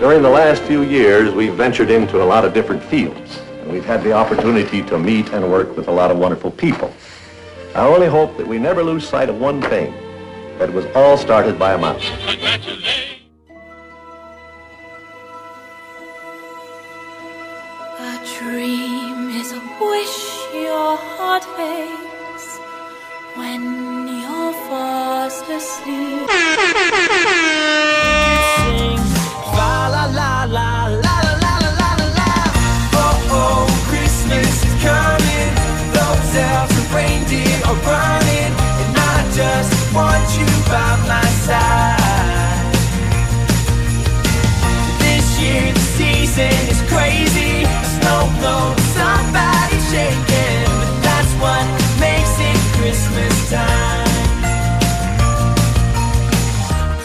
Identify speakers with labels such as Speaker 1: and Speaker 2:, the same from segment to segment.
Speaker 1: During the last few years, we've ventured into a lot of different fields. And we've had the opportunity to meet and work with a lot of wonderful people. I only hope that we never lose sight of one thing, that it was all started by a mouse.
Speaker 2: A dream is a wish your heart when you're fast asleep.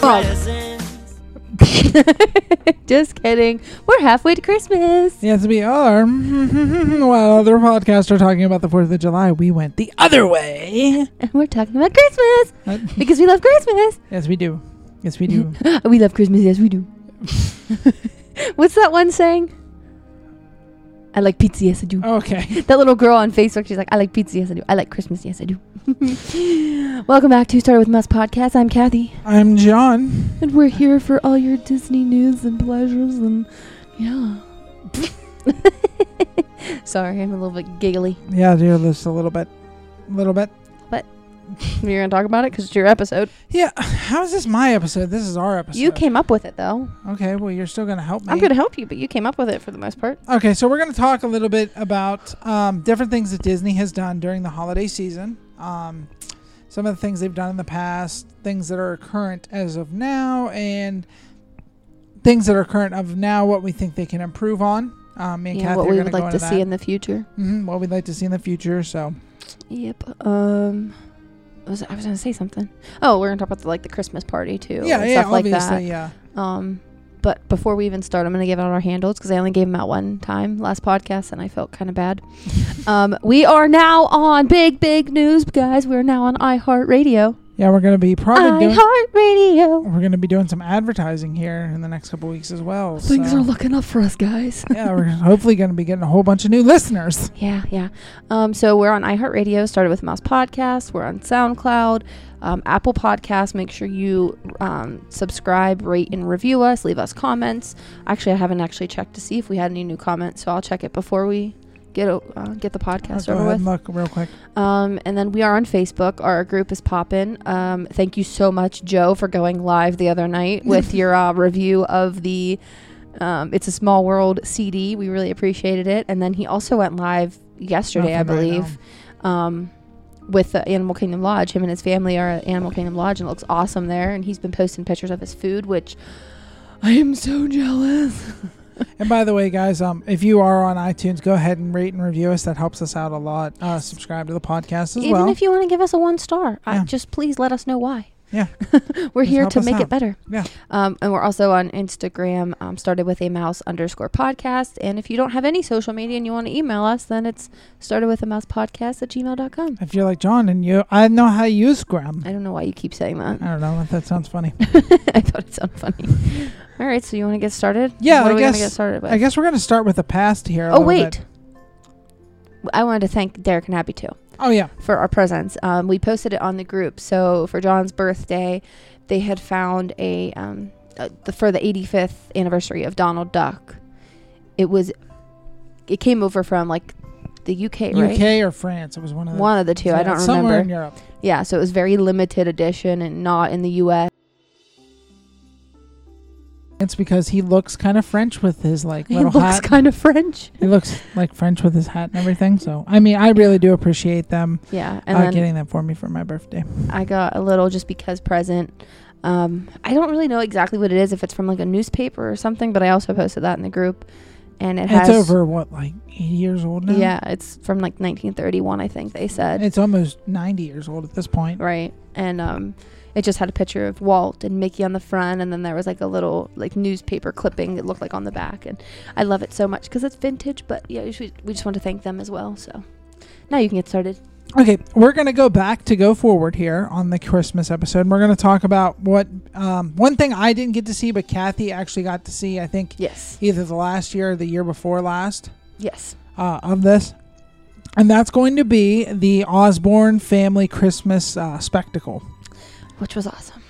Speaker 3: Just
Speaker 4: kidding. We're halfway to Christmas.
Speaker 5: Yes, we are. While other podcasts are talking about the 4th of July, we went the other way.
Speaker 4: And we're talking about Christmas
Speaker 5: Uh,
Speaker 4: because we love Christmas.
Speaker 5: yes, we do. Yes, we do.
Speaker 4: we love Christmas. Yes, we do. What's that one saying? I like pizza. Yes, I do.
Speaker 5: Okay.
Speaker 4: That little girl on Facebook, she's like, I like pizza. Yes, I do. I like Christmas. Yes, I do. Welcome back to Started with Mouse podcast. I'm Kathy,
Speaker 5: I'm John.
Speaker 4: and we're here for all your Disney news and pleasures. And yeah. Sorry, I'm a little bit giggly.
Speaker 5: Yeah, do just a little bit. A little bit.
Speaker 4: You're gonna talk about it because it's your episode.
Speaker 5: Yeah. How is this my episode? This is our episode.
Speaker 4: You came up with it though.
Speaker 5: Okay, well, you're still going to help me.
Speaker 4: I'm gonna help you, but you came up with it for the most part.
Speaker 5: Okay, so we're going to talk a little bit about um, different things that Disney has done during the holiday season. Um, some of the things they've done in the past, things that are current as of now, and things that are current of now, what we think they can improve on. Um, me and
Speaker 4: Yeah,
Speaker 5: Kathy
Speaker 4: what we would like to
Speaker 5: into
Speaker 4: see in the future.
Speaker 5: Mhm, what we'd like to see in the future. So,
Speaker 4: Yep. Um, was I was gonna say something. Oh, we're gonna talk about the, like the Christmas party too.
Speaker 5: yeah,
Speaker 4: and
Speaker 5: yeah,
Speaker 4: stuff like that.
Speaker 5: yeah.
Speaker 4: Um, but before we even start, I'm gonna give out our handles because I only gave them out one time last podcast, and I felt kind of bad. um, we are now on big, big news, guys. We're now on iHeartRadio.
Speaker 5: Yeah, we're going to be probably doing.
Speaker 4: iHeartRadio.
Speaker 5: We're going to be doing some advertising here in the next couple weeks as well.
Speaker 4: Things
Speaker 5: so-
Speaker 4: are looking up for us, guys.
Speaker 5: yeah, we're hopefully going to be getting a whole bunch of new listeners.
Speaker 4: Yeah, yeah. Um, so we're on iHeartRadio, started with Mouse Podcast. We're on SoundCloud, um, Apple Podcasts. Make sure you um, subscribe, rate, and review us. Leave us comments. Actually, I haven't actually checked to see if we had any new comments, so I'll check it before we get uh, get the podcast over with.
Speaker 5: look real quick.
Speaker 4: Um, and then we are on Facebook. Our group is popping. Um, thank you so much, Joe, for going live the other night with your uh, review of the um, "It's a Small World" CD. We really appreciated it. And then he also went live yesterday, I
Speaker 5: Nothing right
Speaker 4: believe, um, with the Animal Kingdom Lodge. Him and his family are at Animal Kingdom Lodge, and it looks awesome there. And he's been posting pictures of his food, which I am so jealous.
Speaker 5: And by the way, guys, um, if you are on iTunes, go ahead and rate and review us. That helps us out a lot. Uh, subscribe to the podcast as
Speaker 4: Even
Speaker 5: well.
Speaker 4: Even if you want to give us a one star, I,
Speaker 5: Yeah.
Speaker 4: just please let us know why.
Speaker 5: yeah,
Speaker 4: We're
Speaker 5: Just
Speaker 4: here to make
Speaker 5: out.
Speaker 4: it better.
Speaker 5: yeah.
Speaker 4: Um, and we're also on Instagram, um, started with a mouse underscore podcast. And if you don't have any social media and you want to email us, then it's started with a mouse podcast at gmail.com.
Speaker 5: If you're like John and you, I know how to use Gram.
Speaker 4: I don't know why you keep saying that.
Speaker 5: I don't know. That sounds funny.
Speaker 4: I thought it sounded funny. All right, so you want to get started?
Speaker 5: Yeah,
Speaker 4: what
Speaker 5: I
Speaker 4: are we gonna
Speaker 5: guess-
Speaker 4: get started with?
Speaker 5: I guess we're gonna start with the past here.
Speaker 4: oh wait,
Speaker 5: bit.
Speaker 4: I wanted to thank Derek and Happy too.
Speaker 5: Oh yeah.
Speaker 4: for our presents. Um, we posted it on the group. So for John's birthday, they had found a um, uh, the, for the 85th anniversary of Donald Duck. It was it came over from like the UK, right?
Speaker 5: UK or France? It was one of the,
Speaker 4: One of the two. I don't
Speaker 5: somewhere in
Speaker 4: remember.
Speaker 5: Europe.
Speaker 4: Yeah, so it was very limited edition and not in the US.
Speaker 5: It's because he looks kind of French with his like
Speaker 4: He
Speaker 5: little
Speaker 4: looks
Speaker 5: hat.
Speaker 4: kind of French.
Speaker 5: he looks like French with his hat and everything. So I mean, I really do appreciate them
Speaker 4: Yeah, and
Speaker 5: uh, getting that for me for my birthday.
Speaker 4: I got a little just because present. Um, I don't really know exactly what it is, if it's from like a newspaper or something, but I also posted that in the group, and it has
Speaker 5: It's over what like 80 years old now.
Speaker 4: Yeah, it's from like 1931, I think they said.
Speaker 5: It's almost 90 years old at this point.
Speaker 4: right. And um it just had a picture of Walt and Mickey on the front and then there was like a little like newspaper clipping it looked like on the back and I love it so much cuz it's vintage, but yeah, we, we just want to thank them as well. So now you can get started.
Speaker 5: Okay, we're going to go back to go forward here on the Christmas episode. We're going to talk about what um, one thing I didn't get to see, but Kathy actually got to see. I think
Speaker 4: Yes.
Speaker 5: either the last year or the year before last
Speaker 4: Yes.
Speaker 5: uh, of this, and that's going to be the Osborne family Christmas uh, spectacle.
Speaker 4: Which was awesome.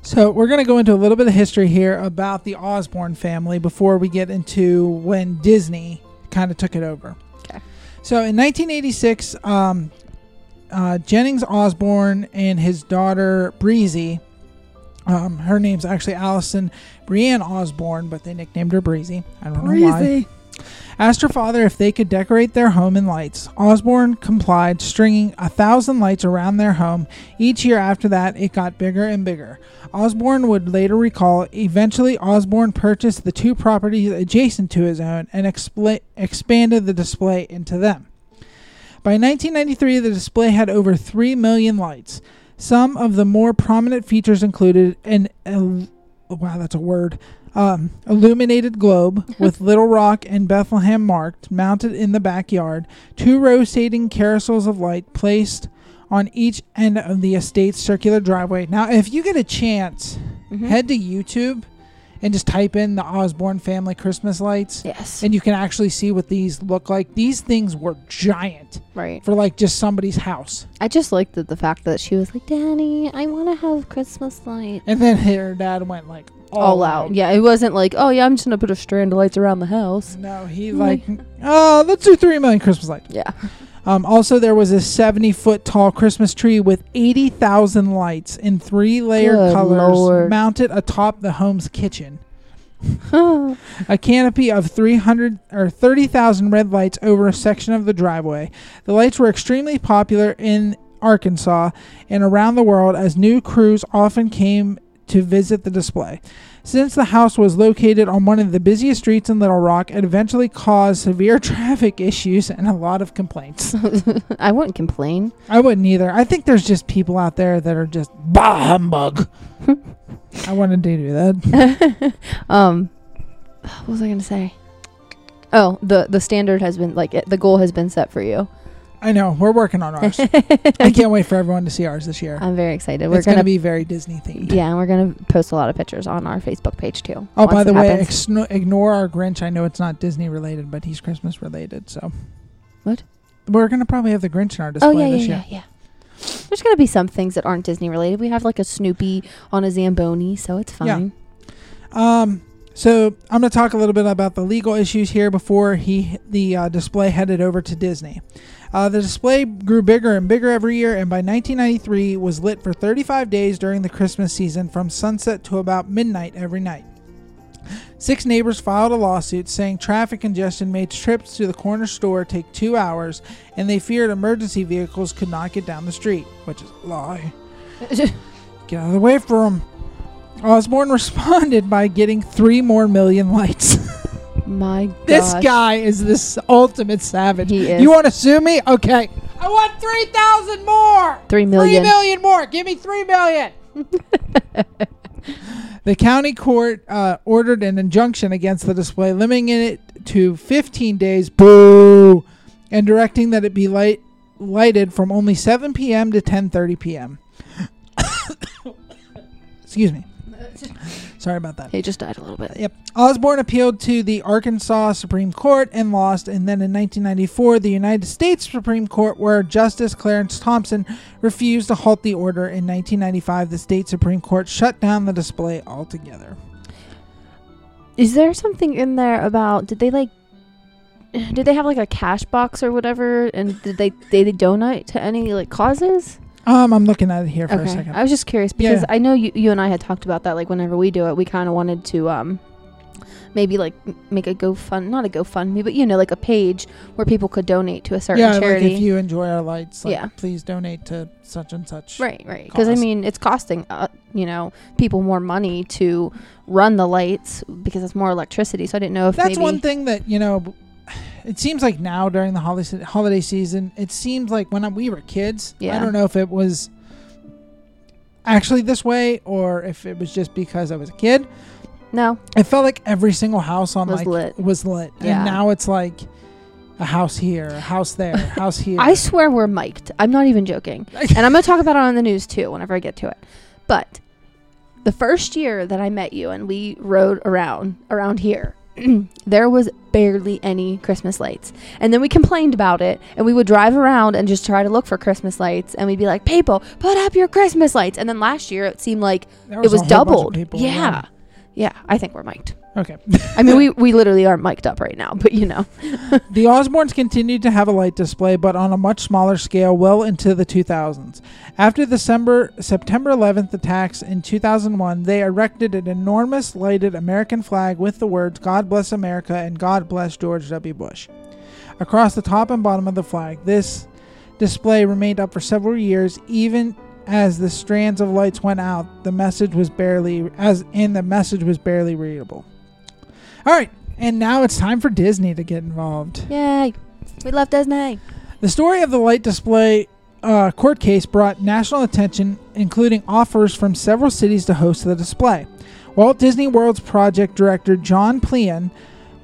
Speaker 5: So we're going to go into a little bit of history here about the Osborne family before we get into when Disney kind of took it over.
Speaker 4: Okay.
Speaker 5: So in 1986, um, uh, Jennings Osborne and his daughter Breezy, um, her name's actually Allison Brienne Osborne, but they nicknamed her Breezy. I don't know why. Asked her father if they could decorate their home in lights. Osborne complied, stringing a thousand lights around their home. Each year after that, it got bigger and bigger. Osborne would later recall, eventually, Osborne purchased the two properties adjacent to his own and expanded the display into them. By 1993, the display had over 3 million lights. Some of the more prominent features included an il- wow, that's a word. Um, illuminated globe with Little Rock and Bethlehem marked, mounted in the backyard. Two rotating carousels of light placed on each end of the estate's circular driveway. Now, if you get a chance,
Speaker 4: Mhm.
Speaker 5: head to YouTube and just type in the Osborne family Christmas lights,
Speaker 4: Yes.
Speaker 5: and you can actually see what these look like. These things were giant
Speaker 4: right.
Speaker 5: for like just somebody's house.
Speaker 4: I just liked the, the fact that she was like, Danny, I want to have Christmas light.
Speaker 5: And then her dad went like all,
Speaker 4: All out. Yeah, it wasn't like, oh, yeah, I'm just going to put a strand of lights around the house.
Speaker 5: No, he mm-hmm. like, oh, let's do three million Christmas lights.
Speaker 4: Yeah.
Speaker 5: Um, also, there was a 70 foot tall Christmas tree with 80,000 lights in three layer
Speaker 4: Good
Speaker 5: colors
Speaker 4: Lord.
Speaker 5: mounted atop the home's kitchen. a canopy of 300 or 30,000 red lights over a section of the driveway. The lights were extremely popular in Arkansas and around the world as new crews often came to visit the display. Since the house was located on one of the busiest streets in Little Rock, it eventually caused severe traffic issues and a lot of complaints.
Speaker 4: I wouldn't complain.
Speaker 5: I wouldn't either. I think there's just people out there that are just bah humbug. I wanted to do that.
Speaker 4: um, what was I going to say? Oh, the the standard has been like it, the goal has been set for you.
Speaker 5: I know we're working on ours. I can't wait for everyone to see ours this year.
Speaker 4: I'm very excited. We're
Speaker 5: it's going
Speaker 4: gonna
Speaker 5: be very Disney themed.
Speaker 4: yeah, and we're gonna post a lot of pictures on our Facebook page too.
Speaker 5: Oh, by the way, exno- ignore our Grinch. I know it's not Disney related, but he's Christmas related. So
Speaker 4: What?
Speaker 5: We're going to probably have the Grinch in our display
Speaker 4: oh yeah, yeah,
Speaker 5: this
Speaker 4: yeah,
Speaker 5: year.
Speaker 4: yeah. There's gonna be some things that aren't Disney related. We have like a Snoopy on a Zamboni, so it's
Speaker 5: Yeah.
Speaker 4: fine.
Speaker 5: Um, so I'm going to talk a little bit about the legal issues here before he the uh, display headed over to Disney. Uh, the display grew bigger and bigger every year, and by 1993 was lit for 35 days during the Christmas season, from sunset to about midnight every night. Six neighbors filed a lawsuit saying traffic congestion made trips to the corner store take two hours, and they feared emergency vehicles could not get down the street, which is a lie. Get out of the way for them. Osborne responded by getting three more million lights.
Speaker 4: My gosh.
Speaker 5: this guy is this ultimate savage.
Speaker 4: He is.
Speaker 5: You want to sue me? Okay. I want 3,000 more.
Speaker 4: Three million.
Speaker 5: Three million more. Give me three million. the county court uh, ordered an injunction against the display, limiting it to 15 days. Boo! And directing that it be light lighted from only 7 p.m. to 10:30 p.m. Excuse me. Sorry about that.
Speaker 4: He just died a little bit.
Speaker 5: Yep. Osborne appealed to the Arkansas Supreme Court and lost, and then in 1994, the United States Supreme Court, where Justice Clarence Thompson refused to halt the order. In 1995, the state Supreme Court shut down the display altogether.
Speaker 4: Is there something in there about did they like did they have like a cash box or whatever and did they did they donate to any like causes?
Speaker 5: Um, I'm looking at it here for a second.
Speaker 4: I was just curious because
Speaker 5: Yeah.
Speaker 4: I know you you and I had talked about that like whenever we do it we kind of wanted to um maybe like make a GoFund not a GoFundMe but you know like a page where people could donate to a certain
Speaker 5: yeah,
Speaker 4: charity.
Speaker 5: like if you enjoy our lights, like,
Speaker 4: Yeah.
Speaker 5: please donate to such and such.
Speaker 4: Right, right. Because I mean, it's costing uh, you know people more money to run the lights because it's more electricity. So I didn't know if
Speaker 5: That's one thing that you know. It seems like now during the holiday holiday season, it seems like when we were kids.
Speaker 4: Yeah.
Speaker 5: I don't know if it was actually this way or if it was just because I was a kid.
Speaker 4: no.
Speaker 5: It felt like every single house on
Speaker 4: Was
Speaker 5: like
Speaker 4: lit.
Speaker 5: was lit,
Speaker 4: Yeah.
Speaker 5: and now it's like a house here, a house there, a house here.
Speaker 4: I swear we're mic'd. I'm not even joking. and I'm going to talk about it on the news too whenever I get to it. But the first year that I met you and we rode around around here, there was barely any Christmas lights. And then we complained about it and we would drive around and just try to look for Christmas lights and we'd be like, "People, put up your Christmas lights." And then last year it seemed like
Speaker 5: There
Speaker 4: it was
Speaker 5: a whole bunch of
Speaker 4: doubled. yeah.
Speaker 5: around.
Speaker 4: Yeah, I think we're mic'd.
Speaker 5: Okay.
Speaker 4: I mean, we, we literally aren't mic'd up right now, but you know.
Speaker 5: The Osbornes continued to have a light display, but on a much smaller scale well into the 2000s. After the December, September 11th attacks in 2001, they erected an enormous lighted American flag with the words God bless America and God bless George W. Bush. Across the top and bottom of the flag, this display remained up for several years, even as the strands of lights went out. The message was barely as and the message was barely readable. All right, and now it's time for Disney to get involved.
Speaker 4: Yay. We love Disney.
Speaker 5: The story of the light display uh, court case brought national attention, including offers from several cities to host the display. Walt Disney World's project director John Plean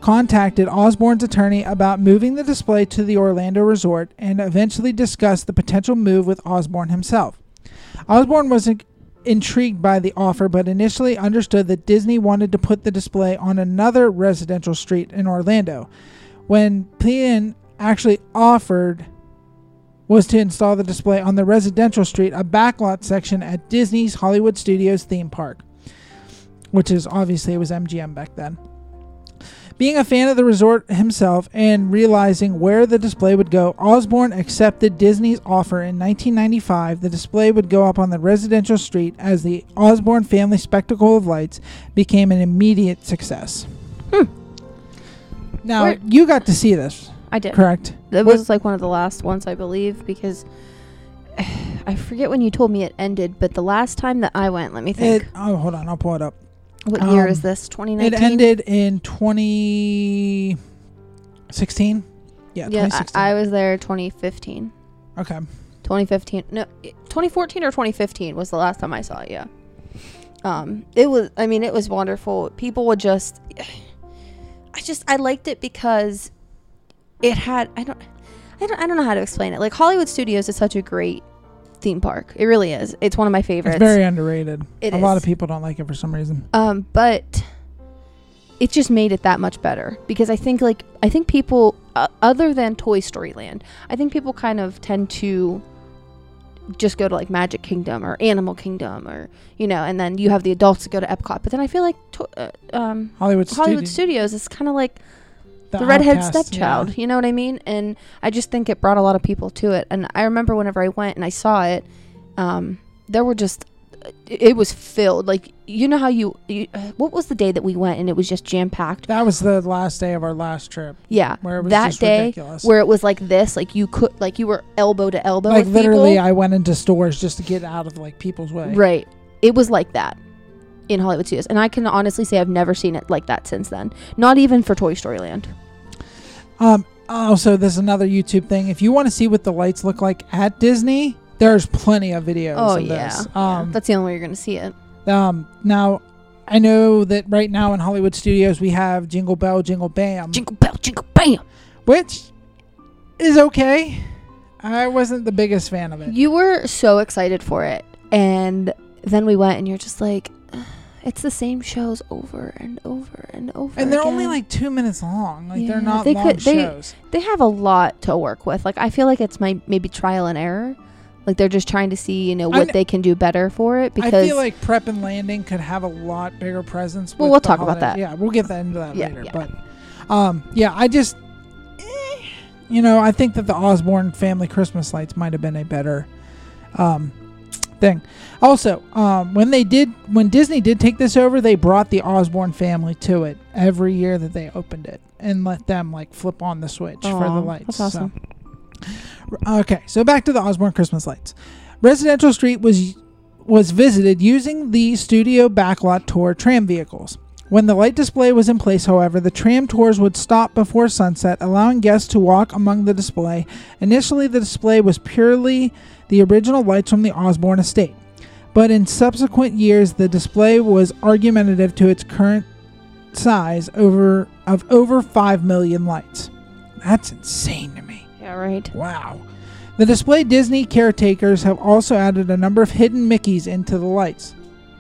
Speaker 5: contacted Osborne's attorney about moving the display to the Orlando resort and eventually discussed the potential move with Osborne himself. Osborne was intrigued by the offer, but initially understood that Disney wanted to put the display on another residential street in Orlando. When Plean actually offered was to install the display on the residential street, a backlot section at Disney's Hollywood Studios theme park, which is obviously it was MGM back then. Being a fan of the resort himself and realizing where the display would go, Osborne accepted Disney's offer in 1995. The display would go up on the residential street as the Osborne family spectacle of lights became an immediate success. Hmm. Now,
Speaker 4: Where-
Speaker 5: you got to see this,
Speaker 4: I did.
Speaker 5: correct?
Speaker 4: That
Speaker 5: What-
Speaker 4: was like one of the last ones, I believe, because I forget when you told me it ended, but the last time that I went, let me think.
Speaker 5: It, oh, hold on, I'll pull it up.
Speaker 4: What year
Speaker 5: um,
Speaker 4: is this? 2019?
Speaker 5: It ended in 2016. Yeah,
Speaker 4: Yeah,
Speaker 5: 2016.
Speaker 4: I, I was there 2015.
Speaker 5: okay.
Speaker 4: 2015. No, 2014 or 2015 was the last time I saw it. Yeah. Um, it was. I mean, it was wonderful. People would just. I just I liked it because it had. I don't. I don't. I don't know how to explain it. Like Hollywood Studios is such a great theme park. It really is. It's one of my favorites.
Speaker 5: It's very underrated.
Speaker 4: It
Speaker 5: a lot of people don't like it for some reason.
Speaker 4: Um, but it just made it that much better because I think like I think people uh, other than Toy Story Land, I think people kind of tend to just go to like Magic Kingdom or Animal Kingdom or you know, and then you have the adults that go to Epcot. But then I feel like to- uh, um,
Speaker 5: Hollywood,
Speaker 4: Hollywood
Speaker 5: Studio-
Speaker 4: Studios is kind of like the, redhead
Speaker 5: Outcast,
Speaker 4: stepchild.
Speaker 5: yeah.
Speaker 4: You know what I mean? And I just think it brought a lot of people to it. And I remember whenever I went and I saw it, um, there were just it was filled. Like you know how you, you uh, what was the day that we went and it was just jam packed?
Speaker 5: That was the last day of our last trip.
Speaker 4: Yeah,
Speaker 5: Where it was
Speaker 4: that
Speaker 5: just
Speaker 4: day
Speaker 5: ridiculous.
Speaker 4: where it was like this, like you could like you were elbow to elbow.
Speaker 5: like literally,
Speaker 4: people.
Speaker 5: I went into stores just to get out of like people's way.
Speaker 4: Right. It was like that in Hollywood Studios. And I can honestly say I've never seen it like that since then. Not even for Toy Story Land.
Speaker 5: Um. Also, there's another YouTube thing. If you want to see what the lights look like at Disney, there's plenty of videos.
Speaker 4: Oh,
Speaker 5: of
Speaker 4: yeah.
Speaker 5: This.
Speaker 4: yeah.
Speaker 5: Um.
Speaker 4: That's the only way you're going to see it.
Speaker 5: Um. Now, I know that right now in Hollywood Studios we have Jingle Bell, Jingle Bam,
Speaker 4: Jingle bell, jingle bam.
Speaker 5: which is okay. I wasn't the biggest fan of it.
Speaker 4: You were so excited for it. And then we went and you're just like, "Ugh, it's the same shows over and over and over.
Speaker 5: And they're only like two minutes long. Like
Speaker 4: Yeah,
Speaker 5: they're not
Speaker 4: they
Speaker 5: long
Speaker 4: could- they-
Speaker 5: shows.
Speaker 4: they have a lot to work with. Like I feel like it's my maybe trial and error. Like they're just trying to see, you know, what
Speaker 5: kn-
Speaker 4: they can do better for it because
Speaker 5: I feel like Prep and Landing could have a lot bigger presence.
Speaker 4: Well,
Speaker 5: with
Speaker 4: we'll talk about that.
Speaker 5: Yeah, we'll get that into that
Speaker 4: Yeah,
Speaker 5: later.
Speaker 4: yeah.
Speaker 5: But um, yeah, I just, eh, you know, I think that the Osborne family Christmas lights might have been a better um, thing. Also, um, when they did, when Disney did take this over, they brought the Osborne family to it every year that they opened it and let them like flip on the switch for the lights.
Speaker 4: that's
Speaker 5: So- Okay, so back to the Osborne Christmas lights. Residential Street was was visited using the studio backlot tour tram vehicles. When the light display was in place, however, the tram tours would stop before sunset, allowing guests to walk among the display. Initially, the display was purely the original lights from the Osborne estate, but in subsequent years, the display was argumentative to its current size over of over 5 million lights. That's insane to me.
Speaker 4: Yeah, right.
Speaker 5: Wow. The display Disney caretakers have also added a number of hidden Mickeys into the lights.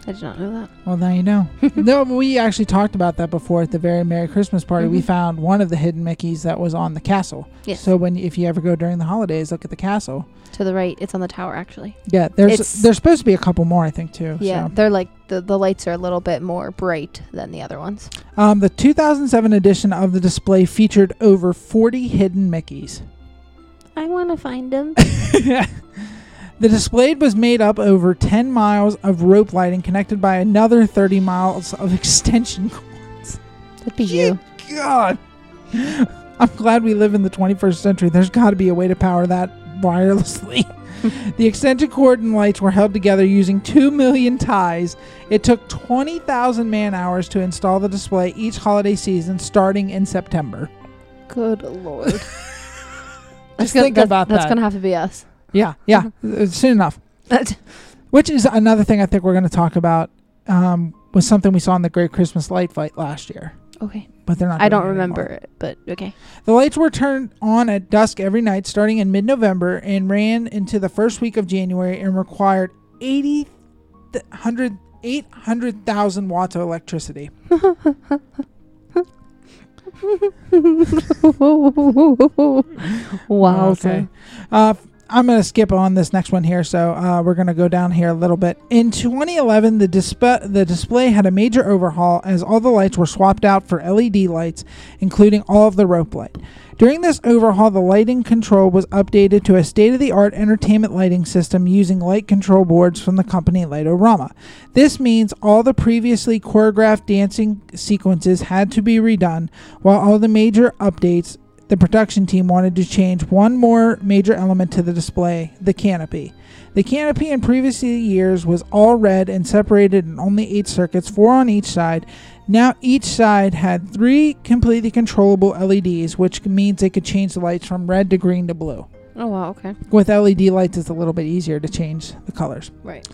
Speaker 4: I did not know that.
Speaker 5: Well, now you know. no, we actually talked about that before at the very Merry Christmas party. We
Speaker 4: Mhm.
Speaker 5: found one of the hidden Mickeys that was on the castle.
Speaker 4: Yes.
Speaker 5: So when if you ever go during the holidays, look at the castle.
Speaker 4: To the right, it's on the tower actually.
Speaker 5: Yeah, there's
Speaker 4: It's-
Speaker 5: there's supposed to be a couple more, I think, too.
Speaker 4: Yeah,
Speaker 5: So.
Speaker 4: they're like the the lights are a little bit more bright than the other ones.
Speaker 5: Um, the 2007 edition of the display featured over 40 hidden Mickeys.
Speaker 4: I want to find them.
Speaker 5: The display was made up over 10 miles of rope lighting connected by another 30 miles of extension cords.
Speaker 4: That'd be you.
Speaker 5: God. I'm glad we live in the 21st century. There's got to be a way to power that wirelessly. the extension cord and lights were held together using 2 million ties. It took 20,000 man hours to install the display each holiday season starting in September.
Speaker 4: Good lord.
Speaker 5: Just
Speaker 4: gonna-
Speaker 5: think about
Speaker 4: That's
Speaker 5: that.
Speaker 4: That's gonna have to be us.
Speaker 5: Yeah, yeah, uh, soon enough. Which is another thing I think we're going to talk about. Um, was something we saw in the Great Christmas Light Fight last year,
Speaker 4: okay.
Speaker 5: but they're not.
Speaker 4: I don't
Speaker 5: it
Speaker 4: remember
Speaker 5: anymore.
Speaker 4: it, but okay.
Speaker 5: The lights were turned on at dusk every night, starting in mid-November, and ran into the first week of January, and required 80, th- 100 800,000 watts of electricity.
Speaker 4: wow.
Speaker 5: Okay. Uh, I'm going to skip on this next one here, so uh, we're going to go down here a little bit. In 2011, the, disp- the display had a major overhaul as all the lights were swapped out for LED lights, including all of the rope light. During this overhaul, the lighting control was updated to a state of the art entertainment lighting system using light control boards from the company Light-O-Rama. This means all the previously choreographed dancing sequences had to be redone, while all the major updates the production team wanted to change one more major element to the display the canopy. The canopy in previous years was all red and separated in only eight circuits, four on each side. Now each side had three completely controllable LEDs, which means they could change the lights from red to green to blue.
Speaker 4: Oh wow. Okay.
Speaker 5: With LED lights, it's a little bit easier to change the colors.
Speaker 4: Right.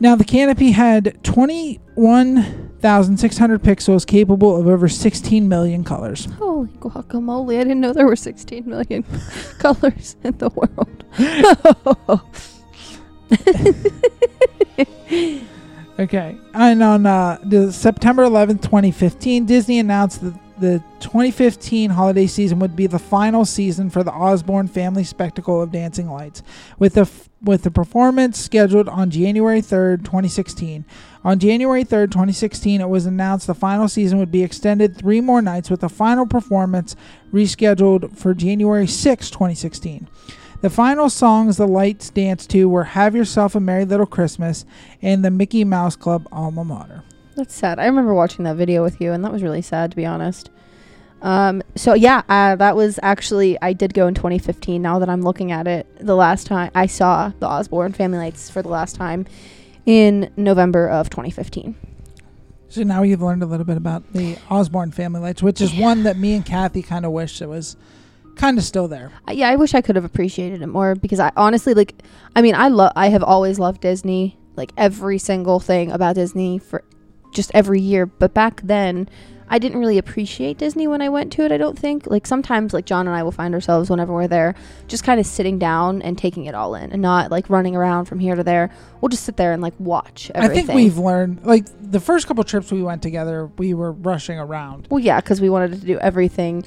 Speaker 5: Now, the canopy had 21,600 pixels capable of over 16 million colors.
Speaker 4: Holy guacamole! I didn't know there were 16 million colors in the world.
Speaker 5: Okay. And on uh, the September 11th, 2015, Disney announced that the 2015 holiday season would be the final season for the Osborne Family Spectacle of Dancing Lights, with the f- with the performance scheduled on January 3rd, 2016. On January 3rd, 2016, it was announced the final season would be extended three more nights, with the final performance rescheduled for January 6, 2016. The final songs the lights danced to were Have Yourself a Merry Little Christmas and the Mickey Mouse Club Alma Mater.
Speaker 4: That's sad. I remember watching that video with you, and that was really sad, to be honest. Um, so yeah, uh, that was actually I did go in 2015. Now that I'm looking at it, the last time I saw the Osborne Family Lights for the last time in November of 2015.
Speaker 5: So now you've learned a little bit about the Osborne family lights, which is one that me and Kathy kind of wish it was kind of still there.
Speaker 4: Uh, yeah, I wish I could have appreciated it more because I honestly like. I mean, I love. I have always loved Disney. Like every single thing about Disney for just every year. But back then, I didn't really appreciate Disney when I went to it. I don't think. Like sometimes, like John and I will find ourselves whenever we're there, just kind of sitting down and taking it all in, and not like running around from here to there. We'll just sit there and like watch everything.
Speaker 5: I think we've learned, like the first couple trips we went together, we were rushing around.
Speaker 4: Well, yeah, because we wanted to do everything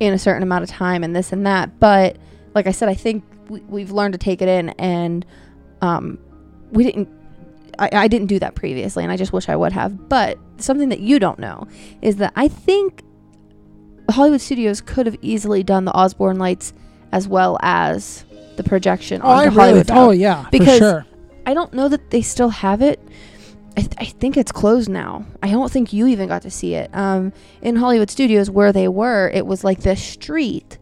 Speaker 4: in a certain amount of time and this and that. But like I said, I think we, we've learned to take it in, and um, we didn't. I, I didn't do that previously, and I just wish I would have. But something that you don't know is that I think Hollywood Studios could have easily done the Osborne lights as well as the projection
Speaker 5: Oh,
Speaker 4: on the
Speaker 5: really,
Speaker 4: Hollywood.
Speaker 5: oh yeah,
Speaker 4: Because-
Speaker 5: for sure.
Speaker 4: I don't know that they still have it. I, th- I think it's closed now. I don't think you even got to see it. Um, in Hollywood Studios, where they were, it was like the street,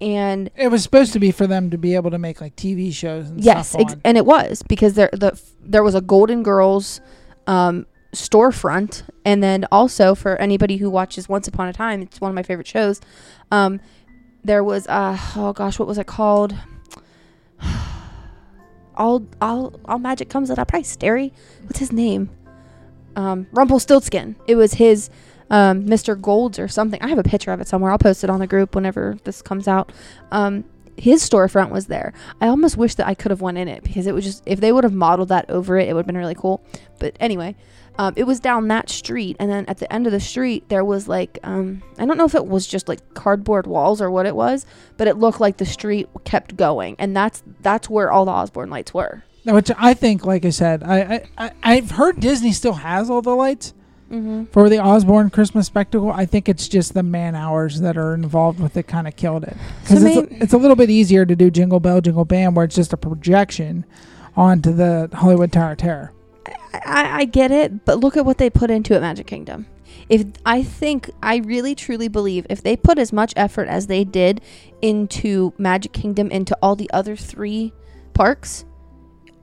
Speaker 4: and
Speaker 5: It was supposed to be for them to be able to make like TV shows and
Speaker 4: yes,
Speaker 5: stuff
Speaker 4: ex- and it was because there the f- there was a Golden Girls um, storefront, and then also for anybody who watches Once Upon a Time, it's one of my favorite shows. Um, there was uh oh gosh, what was it called? all all all magic comes at a price. Derry, what's his name? Um, Rumpelstiltskin. It was his um, Mr. Golds or something. I have a picture of it somewhere. I'll post it on the group whenever this comes out. Um, his storefront was there. I almost wish that I could have went in it because it was just if they would have modeled that over it, it would have been really cool. But anyway, um, it was down that street, and then at the end of the street there was like um, I don't know if it was just like cardboard walls or what it was, but it looked like the street kept going, and that's that's where all the Osborne lights were.
Speaker 5: Which I think, like I said, I, I, I've heard Disney still has all the lights
Speaker 4: Mm-hmm.
Speaker 5: for the Osborne Christmas spectacle. I think it's just the man hours that are involved with it kind of killed it. Because
Speaker 4: So
Speaker 5: it's, a, it's a little bit easier to do Jingle Bell, Jingle Bam, where it's just a projection onto the Hollywood Tower of Terror.
Speaker 4: I, I get it, but look at what they put into it, Magic Kingdom. If I think I really truly believe if they put as much effort as they did into Magic Kingdom into all the other three parks,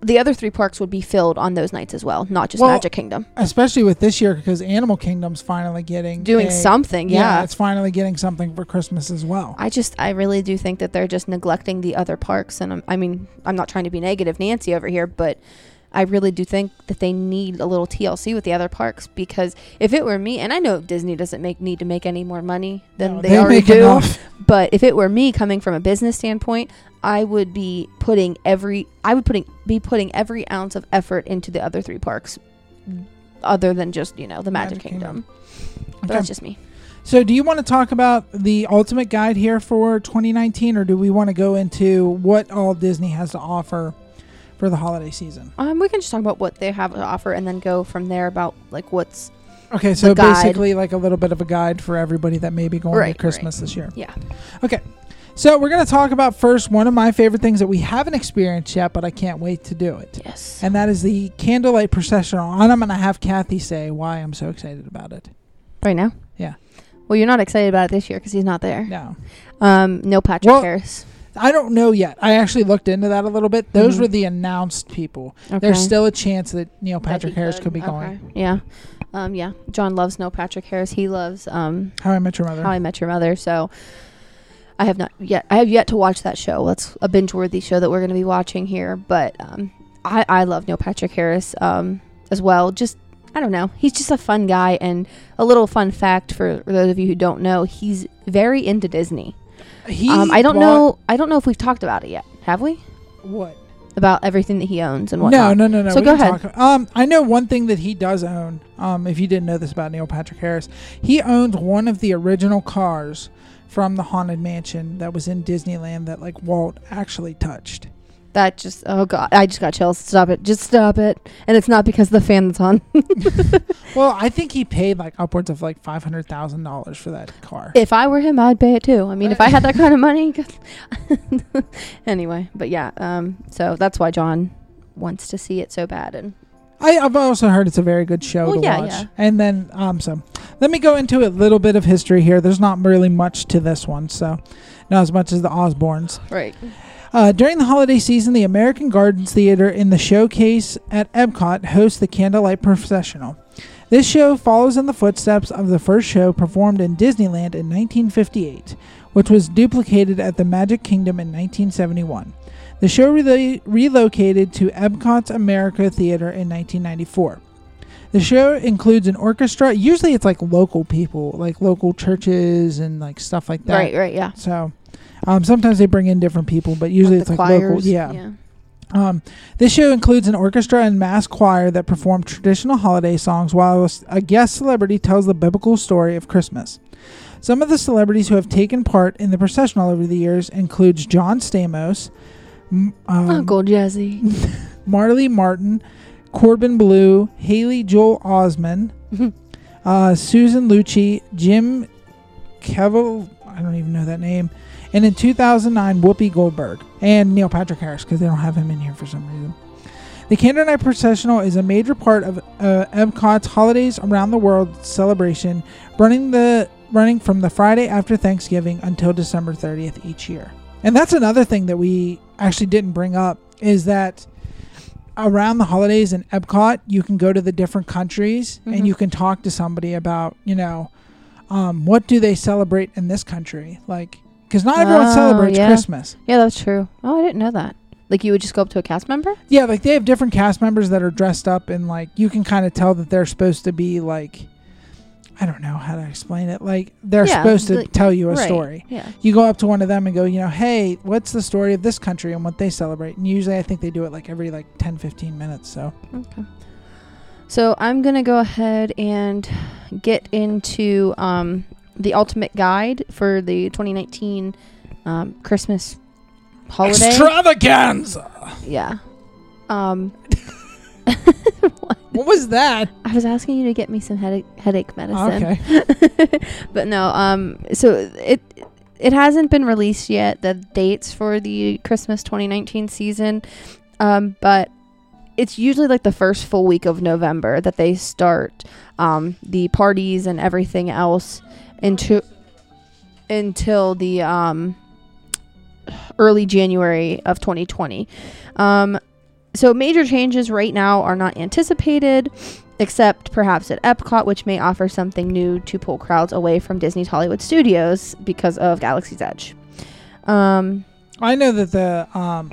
Speaker 4: the other three parks would be filled on those nights as well, not just
Speaker 5: Well,
Speaker 4: Magic Kingdom.
Speaker 5: Especially with this year, because Animal Kingdom's finally getting
Speaker 4: Doing
Speaker 5: a-
Speaker 4: something,
Speaker 5: Yeah,
Speaker 4: yeah.
Speaker 5: it's finally getting something for Christmas as well.
Speaker 4: I just, I really do think that they're just neglecting the other parks. And I'm, I mean, I'm not trying to be negative, Nancy, over here, but I really do think that they need a little TLC with the other parks because if it were me, and I know Disney doesn't make need to make any more money than
Speaker 5: No,
Speaker 4: they, already
Speaker 5: make
Speaker 4: do,
Speaker 5: enough.
Speaker 4: but if it were me coming from a business standpoint, I would be putting every, I would putting be putting every ounce of effort into the other three parks, other than just you know the Magic,
Speaker 5: Magic
Speaker 4: Kingdom.
Speaker 5: Kingdom.
Speaker 4: But
Speaker 5: Okay.
Speaker 4: that's just me.
Speaker 5: So, do you want to talk about the ultimate guide here for 2019, or do we want to go into what all Disney has to offer for the holiday season?
Speaker 4: Um, we can just talk about what they have to offer and then go from there about like what's
Speaker 5: Okay, so basically, like a little bit of a guide for everybody that may be going
Speaker 4: Right,
Speaker 5: to Christmas this year.
Speaker 4: yeah.
Speaker 5: Okay, so we're going to talk about first one of my favorite things that we haven't experienced yet, but I can't wait to do it.
Speaker 4: Yes.
Speaker 5: And that is the candlelight processional. And I'm going to have Kathy say why I'm so excited about it.
Speaker 4: Right now?
Speaker 5: Yeah.
Speaker 4: Well, you're not excited about it this year because he's not there.
Speaker 5: No.
Speaker 4: Um, no Patrick
Speaker 5: Well,
Speaker 4: Harris.
Speaker 5: I don't know yet. I actually looked into that a little bit. Those
Speaker 4: Mhm.
Speaker 5: were the announced people.
Speaker 4: Okay.
Speaker 5: There's still a chance that Neil Patrick Harris could be
Speaker 4: Okay.
Speaker 5: going.
Speaker 4: Yeah. Um, yeah. John loves Neil Patrick Harris. He loves um,
Speaker 5: How I Met Your Mother.
Speaker 4: How I Met Your Mother. So I have not yet. I have yet to watch that show. That's a binge-worthy show that we're going to be watching here. But um, I I love Neil Patrick Harris um, as well. Just I don't know. He's just a fun guy. And a little fun fact for those of you who don't know, he's very into Disney.
Speaker 5: he
Speaker 4: Um, I don't
Speaker 5: bought-
Speaker 4: know. I don't know if we've talked about it yet. Have we?
Speaker 5: what.
Speaker 4: About everything that he owns and
Speaker 5: No,
Speaker 4: whatnot.
Speaker 5: no, no, no.
Speaker 4: So
Speaker 5: we
Speaker 4: go ahead.
Speaker 5: talk- um, I know one thing that he does own. Um, if you didn't know this about Neil Patrick Harris, he owns one of the original cars from the Haunted Mansion that was in Disneyland that like Walt actually touched.
Speaker 4: That just oh god, I just got chills. Stop it, just stop it. And it's not because the fan that's on.
Speaker 5: Well, I think he paid like upwards of like five hundred thousand dollars for that car.
Speaker 4: if I were him, I'd pay it too. I mean, if I had that kind of money. anyway, but yeah, um, so that's why John wants to see it so bad. And
Speaker 5: I, I've also heard it's a very good show
Speaker 4: Well,
Speaker 5: to
Speaker 4: yeah,
Speaker 5: watch.
Speaker 4: yeah.
Speaker 5: And then, um, so let me go into a little bit of history here. There's not really much to this one, so not as much as the Osbornes.
Speaker 4: right,
Speaker 5: Uh, during the holiday season, the American Gardens Theater in the showcase at Epcot hosts the Candlelight Processional. This show follows in the footsteps of the first show performed in Disneyland in 1958, which was duplicated at the Magic Kingdom in 1971. The show rela- relocated to Epcot's America Theater in 1994. The show includes an orchestra. Usually, it's like local people, like local churches and like stuff like that.
Speaker 4: right, right, yeah.
Speaker 5: So, um, sometimes they bring in different people, but usually
Speaker 4: Like
Speaker 5: it's like local.
Speaker 4: choirs,
Speaker 5: Yeah. Um, this show includes an orchestra and mass choir that perform traditional holiday songs, while a guest celebrity tells the biblical story of Christmas. Some of the celebrities who have taken part in the processional over the years includes John Stamos, um,
Speaker 4: Uncle Jesse.
Speaker 5: Marlee Matlin, Corbin Bleu, Haley Joel Osment, uh, Susan Lucci, Jim Kevel, I don't even know that name, and in 2009, Whoopi Goldberg and Neil Patrick Harris because they don't have him in here for some reason. The Candlelight Processional is a major part of uh, Epcot's Holidays Around the World celebration, running the running from the Friday after Thanksgiving until December 30th each year. And that's another thing that we actually didn't bring up is that around the holidays in Epcot, you can go to the different countries
Speaker 4: Mhm.
Speaker 5: and you can talk to somebody about, you know, um, what do they celebrate in this country? Like, because not everyone
Speaker 4: Oh,
Speaker 5: celebrates
Speaker 4: yeah.
Speaker 5: Christmas.
Speaker 4: Yeah, that's true. Oh, I didn't know that. Like you would just go up to a cast member.
Speaker 5: Yeah, like they have different cast members that are dressed up and like you can kind of tell that they're supposed to be like I don't know how to explain it. Like they're
Speaker 4: Yeah,
Speaker 5: supposed to
Speaker 4: like-
Speaker 5: tell you a
Speaker 4: right,
Speaker 5: story.
Speaker 4: Yeah.
Speaker 5: You go up to one of them and go, you know, hey, what's the story of this country and what they celebrate? And usually I think they do it like every like 10, 15 minutes. So
Speaker 4: Okay. So I'm gonna go ahead and get into um, the ultimate guide for the 2019 um, Christmas holiday.
Speaker 5: extravaganza.
Speaker 4: yeah. Um,
Speaker 5: What was that?
Speaker 4: I was asking you to get me some headache headache medicine.
Speaker 5: Okay.
Speaker 4: but no, um, so it it hasn't been released yet the dates for the Christmas 2019 season, um, but it's usually like the first full week of November that they start um, the parties and everything else into until the um, early January of 2020. Um, so major changes right now are not anticipated except perhaps at Epcot, which may offer something new to pull crowds away from Disney's Hollywood Studios because of Galaxy's Edge. Um,
Speaker 5: I know that the um,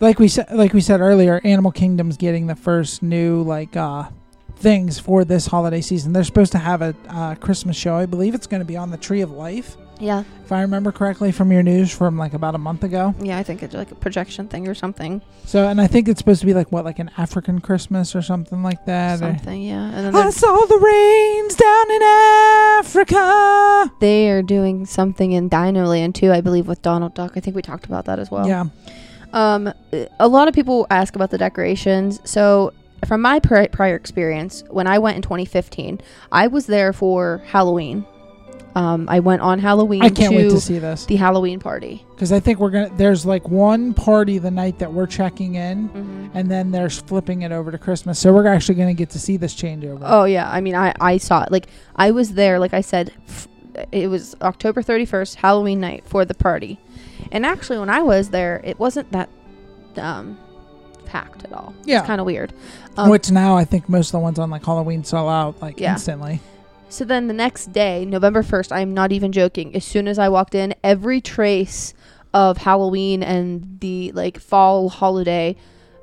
Speaker 5: like we said, like we said earlier, Animal Kingdom's getting the first new like uh things for this holiday season. They're supposed to have a uh, Christmas show. I believe it's going to be on the Tree of Life,
Speaker 4: yeah,
Speaker 5: if I remember correctly from your news from like about a month ago.
Speaker 4: yeah, I think it's like a projection thing or something,
Speaker 5: So, and I think it's supposed to be like what, like an African Christmas or something like that. or-
Speaker 4: something, yeah. And then
Speaker 5: I saw the rains down in Africa.
Speaker 4: they are doing something in Dino Land too, I believe, with Donald Duck. I think we talked about that as well.
Speaker 5: yeah,
Speaker 4: Um, a lot of people ask about the decorations. So, from my pri- prior experience, when I went in 2015, I was there for Halloween. Um, I went on Halloween
Speaker 5: I can't
Speaker 4: to,
Speaker 5: wait to see this
Speaker 4: the Halloween party.
Speaker 5: because I think we're gonna. There's like one party the night that we're checking in.
Speaker 4: Mm-hmm.
Speaker 5: and then they're flipping it over to Christmas. So we're actually going to get to see this changeover.
Speaker 4: Oh yeah, I mean, I I saw it. Like I was there. Like I said, f- it was October 31st, Halloween night for the party. And actually, when I was there, it wasn't that um packed at all.
Speaker 5: Yeah.
Speaker 4: it's kind of weird. Um,
Speaker 5: Which now I think most of the ones on like Halloween sell out like
Speaker 4: Yeah.
Speaker 5: instantly.
Speaker 4: So then the next day, November 1st, I'm not even joking. As soon as I walked in, every trace of Halloween and the like fall holiday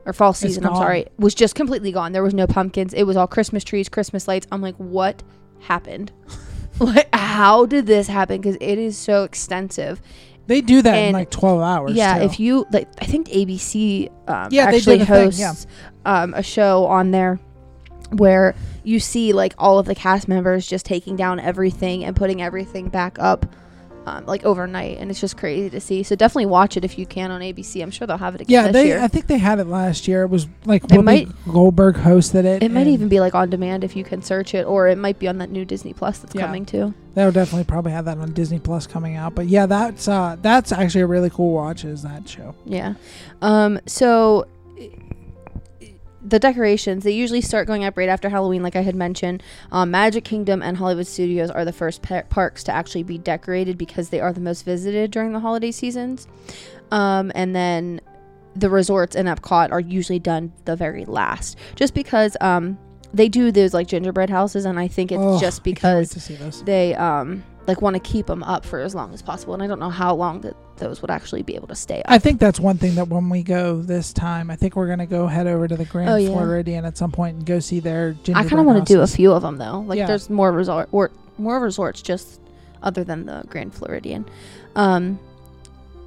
Speaker 4: or fall season, I'm sorry, was just completely gone. There was no pumpkins. It was all Christmas trees, Christmas lights. I'm like, what happened? like, how did this happen? Because it is so extensive.
Speaker 5: They do that in like 12 hours.
Speaker 4: yeah,
Speaker 5: too.
Speaker 4: if you like, I think ABC um,
Speaker 5: Yeah, they
Speaker 4: actually
Speaker 5: a thing,
Speaker 4: hosts
Speaker 5: yeah.
Speaker 4: um, a show on there where you see like all of the cast members just taking down everything and putting everything back up. Um, like overnight, and it's just crazy to see. So definitely watch it if you can on ABC. I'm sure they'll have it again
Speaker 5: yeah,
Speaker 4: this
Speaker 5: they.
Speaker 4: year.
Speaker 5: I think they had it last year. It was like
Speaker 4: It
Speaker 5: Whoopi
Speaker 4: might-
Speaker 5: Goldberg hosted it.
Speaker 4: it might even be like on demand if you can search it, or it might be on that new Disney Plus that's
Speaker 5: Yeah.
Speaker 4: coming too.
Speaker 5: They'll definitely probably have that on Disney Plus coming out. But yeah, that's uh that's actually a really cool watch. Is that show?
Speaker 4: Yeah. Um, so the decorations they usually start going up right after Halloween, like I had mentioned. Um, Magic Kingdom and Hollywood Studios are the first pa- parks to actually be decorated because they are the most visited during the holiday seasons. Um, and then the resorts in Epcot are usually done the very last, just because um, they do those like gingerbread houses, and I think it's
Speaker 5: Oh,
Speaker 4: just
Speaker 5: I can't wait
Speaker 4: because
Speaker 5: to see this.
Speaker 4: they um like want to keep them up for as long as possible and i don't know how long that those would actually be able to stay up
Speaker 5: I think that's one thing that when we go this time, I think we're gonna go head over to the Grand
Speaker 4: Oh, yeah.
Speaker 5: Floridian at some point and go see their.
Speaker 4: i kind of want to do a few of them though like
Speaker 5: Yeah.
Speaker 4: there's more resort or more resorts just other than the grand floridian um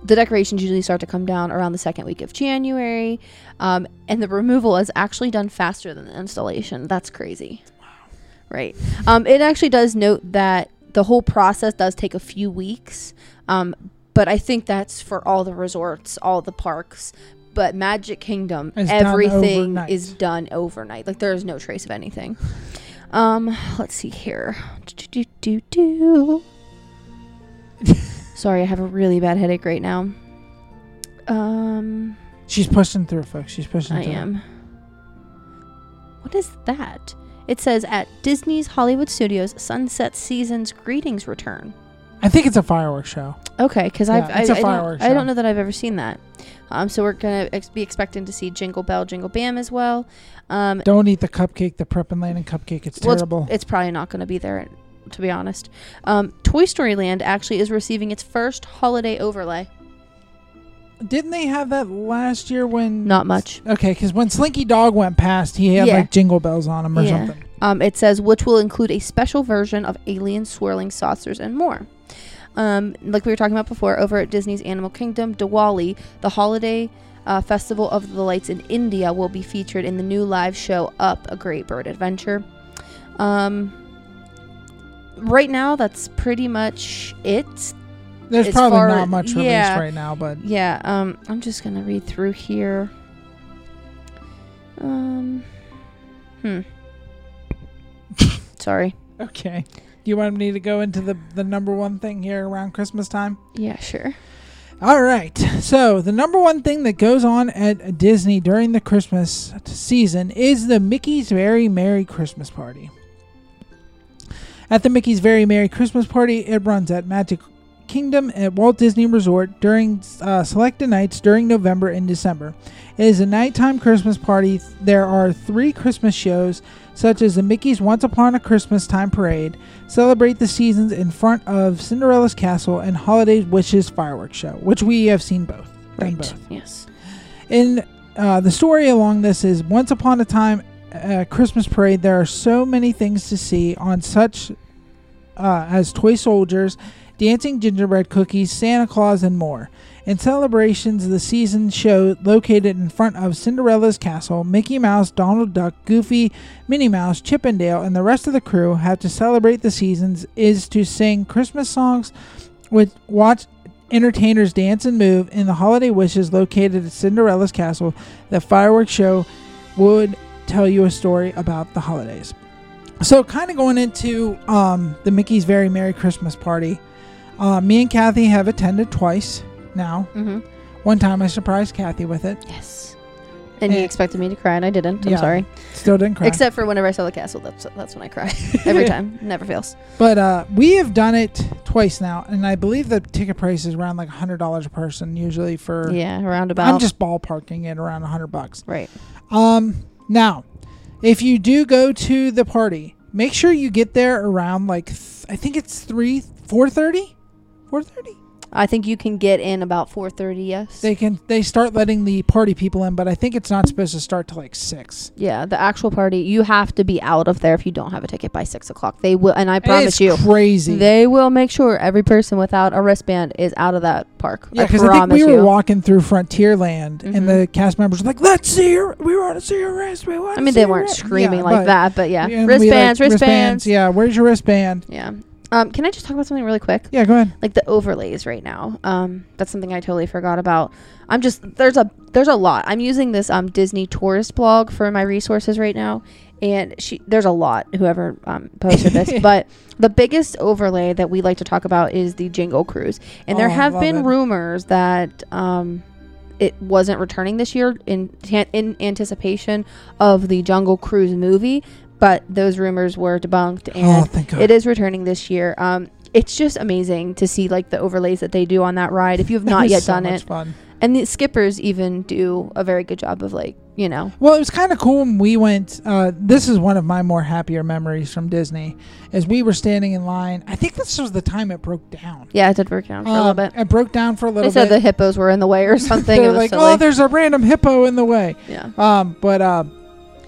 Speaker 4: the decorations usually start to come down around the second week of january um, and the removal is actually done faster than the installation that's crazy Wow. right um, it actually does note that the whole process does take a few weeks um, but i think that's for all the resorts all the parks but magic kingdom
Speaker 5: It's
Speaker 4: everything
Speaker 5: overnight.
Speaker 4: is done overnight like there is no trace of anything um let's see here sorry i have a really bad headache right now um
Speaker 5: She's pushing through, folks. She's pushing
Speaker 4: I
Speaker 5: through.
Speaker 4: am. What is that? It says at Disney's Hollywood Studios, Sunset Season's greetings return.
Speaker 5: I think it's a fireworks show.
Speaker 4: Okay, because
Speaker 5: Yeah,
Speaker 4: I've I,
Speaker 5: it's a
Speaker 4: I, don't,
Speaker 5: fireworks
Speaker 4: I don't know that I've ever seen that. Um, so we're gonna ex- be expecting to see Jingle Bell, Jingle Bam as well. Um,
Speaker 5: Don't eat the cupcake, the Prep and Landing cupcake. It's
Speaker 4: well, it's-
Speaker 5: terrible.
Speaker 4: It's, probably not gonna be there, to be honest. Um, Toy Story Land actually is receiving its first holiday overlay.
Speaker 5: Didn't they have that last year when?
Speaker 4: Not much.
Speaker 5: Okay, because when Slinky Dog went past, he had
Speaker 4: Yeah.
Speaker 5: like jingle bells on him or
Speaker 4: Yeah.
Speaker 5: something.
Speaker 4: Um, it says which will include a special version of alien swirling saucers and more. Um, like we were talking about before, over at Disney's Animal Kingdom, Diwali, the holiday uh, festival of the lights in India, will be featured in the new live show Up, a Great Bird Adventure. Um, right now, that's pretty much it.
Speaker 5: There's probably
Speaker 4: far-
Speaker 5: not much released
Speaker 4: yeah.
Speaker 5: right now, but
Speaker 4: Yeah, um, I'm just gonna read through here. Um, hmm. Sorry.
Speaker 5: okay. Do you want me to go into the the number one thing here around Christmas time?
Speaker 4: Yeah, sure.
Speaker 5: All right. So, the number one thing that goes on at Disney during the Christmas season is the Mickey's Very Merry Christmas Party. At the Mickey's Very Merry Christmas Party, it runs at Magic Kingdom at Walt Disney Resort during uh, selected nights during November and December. It is a nighttime Christmas party. There are three Christmas shows, such as the Mickey's Once Upon a Christmas Time Parade, celebrate the seasons in front of Cinderella's Castle, and Holiday Wishes Fireworks Show, which we have seen both.
Speaker 4: Right.
Speaker 5: both.
Speaker 4: Yes.
Speaker 5: In uh, the story along this is once upon a time uh, Christmas parade. There are so many things to see on such uh, as toy soldiers, dancing gingerbread cookies, Santa Claus, and more. In celebrations, of the season show located in front of Cinderella's castle, Mickey Mouse, Donald Duck, Goofy, Minnie Mouse, Chip and Dale, and the rest of the crew have to celebrate the seasons is to sing Christmas songs, with watch entertainers dance and move in the holiday wishes located at Cinderella's castle. The fireworks show would tell you a story about the holidays. So, kind of going into um, the Mickey's Very Merry Christmas Party, uh, me and Kathy have attended twice now.
Speaker 4: Mm-hmm.
Speaker 5: One time I surprised Kathy with it.
Speaker 4: Yes. And he
Speaker 5: Eh.
Speaker 4: expected me to cry, and I didn't. I'm
Speaker 5: Yeah.
Speaker 4: sorry.
Speaker 5: Still didn't cry.
Speaker 4: Except for whenever I saw the castle, that's that's when I cry every time. Never fails.
Speaker 5: but uh, we have done it twice now, and I believe the ticket price is around like hundred dollars a person, usually for.
Speaker 4: Yeah, around about.
Speaker 5: I'm just ballparking it around hundred bucks.
Speaker 4: right.
Speaker 5: Um, now, if you do go to the party, make sure you get there around like th- I think it's three, four thirty, four thirty.
Speaker 4: I think you can get in about 4:30. Yes.
Speaker 5: They can they start letting the party people in, but I think it's not supposed to start till like six.
Speaker 4: yeah, the actual party. You have to be out of there if you don't have a ticket by six o'clock. They will, and I promise
Speaker 5: it's
Speaker 4: you,
Speaker 5: crazy.
Speaker 4: they will make sure every person without a wristband is out of that park.
Speaker 5: yeah, because I, think we were
Speaker 4: you.
Speaker 5: walking through Frontierland,
Speaker 4: Mhm.
Speaker 5: and the cast members were like, "Let's see your, we want to see your wrist. We want."
Speaker 4: I mean, they weren't screaming like that, but yeah,
Speaker 5: and we,
Speaker 4: wristbands, wristbands.
Speaker 5: Yeah, where's your wristband?
Speaker 4: Yeah. Um, can I just talk about something really quick?
Speaker 5: Yeah, go ahead.
Speaker 4: Like the overlays right now. Um, that's something I totally forgot about. I'm just there's a there's a lot. I'm using this um Disney tourist blog for my resources right now, and she there's a lot. Whoever um posted this, but the biggest overlay that we like to talk about is the Jingle Cruise, and there
Speaker 5: Oh,
Speaker 4: have been
Speaker 5: it.
Speaker 4: rumors that um it wasn't returning this year in in anticipation of the Jungle Cruise movie, but those rumors were debunked and
Speaker 5: oh, thank God.
Speaker 4: it is returning this year. Um, it's just amazing to see like the overlays that they do on that ride. If you have not yet
Speaker 5: so
Speaker 4: done
Speaker 5: much
Speaker 4: it,
Speaker 5: Fun.
Speaker 4: and the skippers even do a very good job of like you know.
Speaker 5: Well, it was kind of cool when we went. Uh, this is one of my more happier memories from Disney, as we were standing in line. I think this was the time it broke down.
Speaker 4: Yeah, it did break down for a
Speaker 5: Um,
Speaker 4: little bit.
Speaker 5: It broke down for a little
Speaker 4: They said
Speaker 5: bit.
Speaker 4: the hippos were in the way or something.
Speaker 5: They're
Speaker 4: was
Speaker 5: like,
Speaker 4: silly.
Speaker 5: "Oh, there's a random hippo in the way."
Speaker 4: yeah.
Speaker 5: Um, but uh,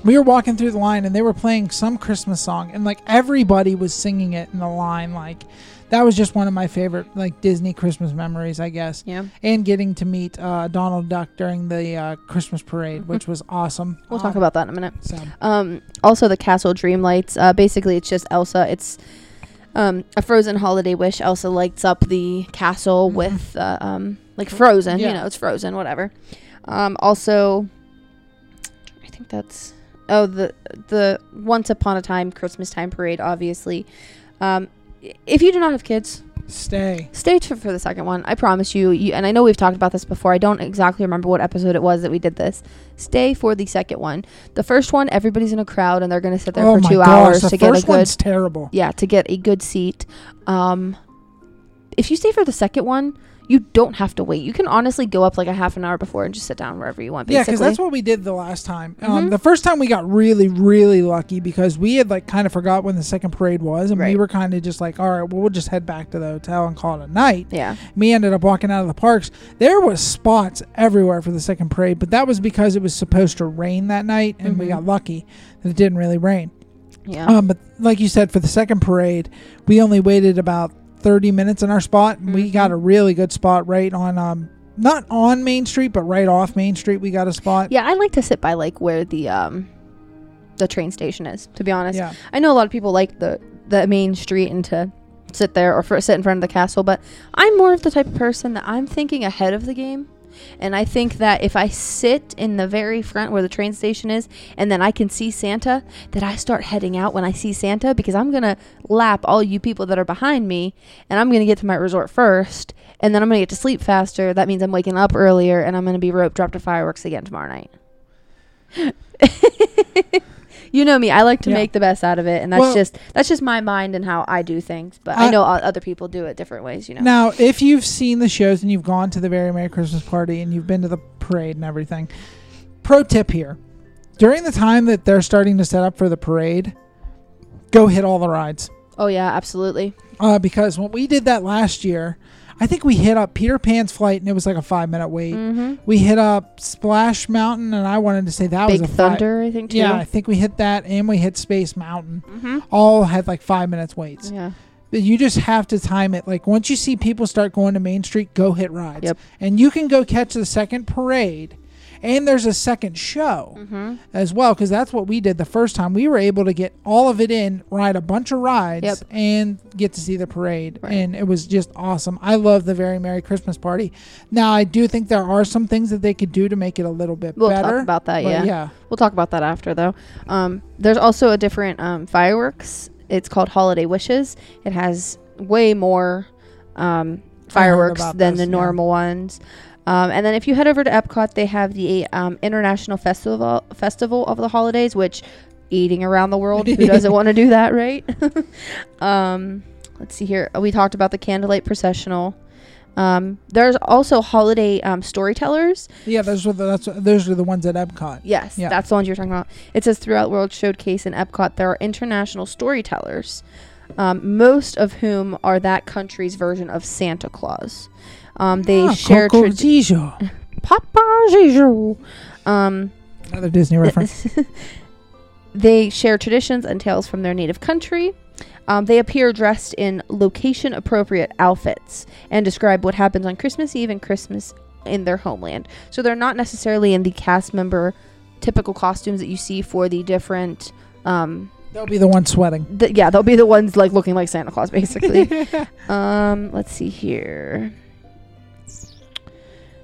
Speaker 5: we were walking through the line, and they were playing some Christmas song, and like everybody was singing it in the line. Like that was just one of my favorite like Disney Christmas memories, I guess.
Speaker 4: Yeah.
Speaker 5: And getting to meet uh, Donald Duck during the uh, Christmas parade, which was awesome.
Speaker 4: We'll talk
Speaker 5: Um,
Speaker 4: about that in a minute.
Speaker 5: So
Speaker 4: Um, also the Castle Dream Lights. Uh, basically, it's just Elsa. It's um, a Frozen holiday wish. Elsa lights up the castle
Speaker 5: Mhm.
Speaker 4: with uh, um, like Frozen.
Speaker 5: Yeah.
Speaker 4: You know, it's Frozen. Whatever. Um, also, I think that's oh the the Once Upon a Time Christmas Time parade. Obviously, um, if you do not have kids,
Speaker 5: stay.
Speaker 4: stay t- for the second one. I promise you, you. And I know we've talked about this before. I don't exactly remember what episode it was that we did this. Stay for the second one. The first one, everybody's in a crowd and they're going to sit there
Speaker 5: oh
Speaker 4: for two
Speaker 5: gosh,
Speaker 4: hours to get a
Speaker 5: first
Speaker 4: good.
Speaker 5: one's terrible.
Speaker 4: Yeah, to get a good seat. Um, if you stay for the second one, you don't have to wait. You can honestly go up like a half an hour before and just sit down wherever you want.
Speaker 5: Yeah,
Speaker 4: Basically.
Speaker 5: because that's what we did the last time. Um,
Speaker 4: Mhm.
Speaker 5: the first time we got really, really lucky because we had like kind of forgot when the second parade was, and we were kind of just like, all right, well, we'll just head back to the hotel and call it a night.
Speaker 4: yeah.
Speaker 5: Me ended up walking out of the parks. There was spots everywhere for the second parade, but that was because it was supposed to rain that night, and we
Speaker 4: Mhm.
Speaker 5: got lucky that it didn't really rain.
Speaker 4: Yeah.
Speaker 5: Um, but like you said, for the second parade, we only waited about 30 minutes in our spot, and we got a really good spot right on, um, not on Main Street, but right off Main Street. We got a spot.
Speaker 4: yeah, I like to sit by like where the um the train station is, to be honest.
Speaker 5: Yeah.
Speaker 4: I know a lot of people like the the main street and to sit there or for, sit in front of the castle, but I'm more of the type of person that I'm thinking ahead of the game. And I think that if I sit in the very front where the train station is and then I can see Santa, that I start heading out when I see Santa because I'm going to lap all you people that are behind me and I'm going to get to my resort first and then I'm going to get to sleep faster. That means I'm waking up earlier and I'm going to be rope dropped to fireworks again tomorrow night. you know me, I like to
Speaker 5: Yeah.
Speaker 4: make the best out of it and that's
Speaker 5: Well-
Speaker 4: just that's just my mind and how I do things, but I,
Speaker 5: I-
Speaker 4: know other people do it different ways, you know.
Speaker 5: Now, if you've seen the shows and you've gone to the Very Merry Christmas Party and you've been to the parade and everything, pro tip here: during the time that they're starting to set up for the parade, go hit all the rides.
Speaker 4: Oh yeah, absolutely.
Speaker 5: Uh, because when we did that last year, I think we hit up Peter Pan's flight and it was like a five minute wait.
Speaker 4: Mhm.
Speaker 5: We hit up Splash Mountain and I wanted to say that
Speaker 4: Big
Speaker 5: was a five-
Speaker 4: Thunder, I think too.
Speaker 5: Yeah, I think we hit that and we hit Space Mountain.
Speaker 4: Mhm.
Speaker 5: All had like five minutes waits.
Speaker 4: Yeah.
Speaker 5: But you just have to time it. Like once you see people start going to Main Street, go hit rides.
Speaker 4: Yep.
Speaker 5: And you can go catch the second parade. And there's a second show
Speaker 4: Mhm.
Speaker 5: as well, because that's what we did the first time. We were able to get all of it in, ride a bunch of rides,
Speaker 4: Yep.
Speaker 5: and get to see the parade.
Speaker 4: Right.
Speaker 5: And it was just awesome. I love the Very Merry Christmas Party. Now, I do think there are some things that they could do to make it a little bit
Speaker 4: We'll
Speaker 5: better.
Speaker 4: talk about that, yeah.
Speaker 5: yeah.
Speaker 4: We'll talk about that after though. Um, there's also a different um, fireworks. It's called Holiday Wishes. It has way more um, fireworks than
Speaker 5: this,
Speaker 4: the
Speaker 5: yeah.
Speaker 4: normal ones. Um, and then if you head over to Epcot, they have the um, International Festival Festival of the Holidays, which eating around the world, who doesn't want to do that, right? um, let's see here. We talked about the candlelight processional. Um, there's also holiday um, storytellers
Speaker 5: Yeah, those are the, that's those are the ones at Epcot.
Speaker 4: Yes,
Speaker 5: Yeah.
Speaker 4: that's the ones you're talking about. It says throughout World Showcase in Epcot, there are international storytellers, um, most of whom are that country's version of Santa Claus. Um, they
Speaker 5: Ah,
Speaker 4: share
Speaker 5: Coco.
Speaker 4: Papa Gijo. Um,
Speaker 5: Another Disney reference.
Speaker 4: they share traditions and tales from their native country. Um, they appear dressed in location appropriate outfits and describe what happens on Christmas Eve and Christmas in their homeland. So they're not necessarily in the cast member typical costumes that you see for the different. Um,
Speaker 5: They'll be the ones sweating.
Speaker 4: th- yeah, they'll be the ones like looking like Santa Claus, basically. um, let's see here.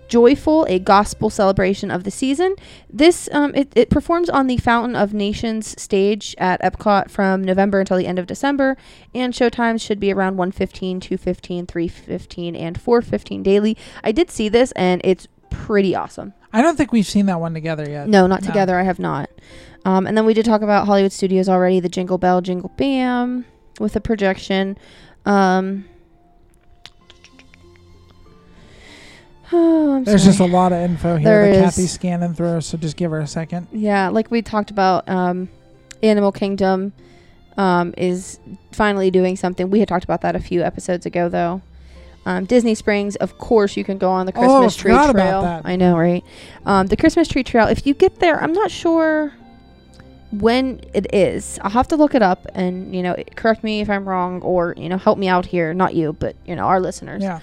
Speaker 4: Joyful, a gospel celebration of the season. This um, it, it performs on the Fountain of Nations stage at Epcot from November until the end of December, and showtimes should be around 1:15, 2:15, 3:15, and 4:15 daily. I did see this, and it's pretty awesome.
Speaker 5: I don't think we've seen that one together yet.
Speaker 4: No, not
Speaker 5: No.
Speaker 4: together. I have not. Um, and then we did talk about Hollywood Studios already. The Jingle Bell, Jingle Bam, with a projection. Um, oh, I'm
Speaker 5: There's
Speaker 4: sorry.
Speaker 5: just a lot of info here
Speaker 4: There
Speaker 5: that
Speaker 4: is.
Speaker 5: Kathy's scanning through, so just give her a second.
Speaker 4: yeah, like we talked about. Um, Animal Kingdom um, is finally doing something. We had talked about that a few episodes ago, though. Um, Disney Springs, of course, you can go on the
Speaker 5: Oh,
Speaker 4: Christmas tree
Speaker 5: forgot about
Speaker 4: trail. I know, right? Um, the Christmas tree trail. If you get there, I'm not sure when it is. I'll have to look it up and you know correct me if I'm wrong or you know help me out here. Not you, but you know our listeners.
Speaker 5: Yeah.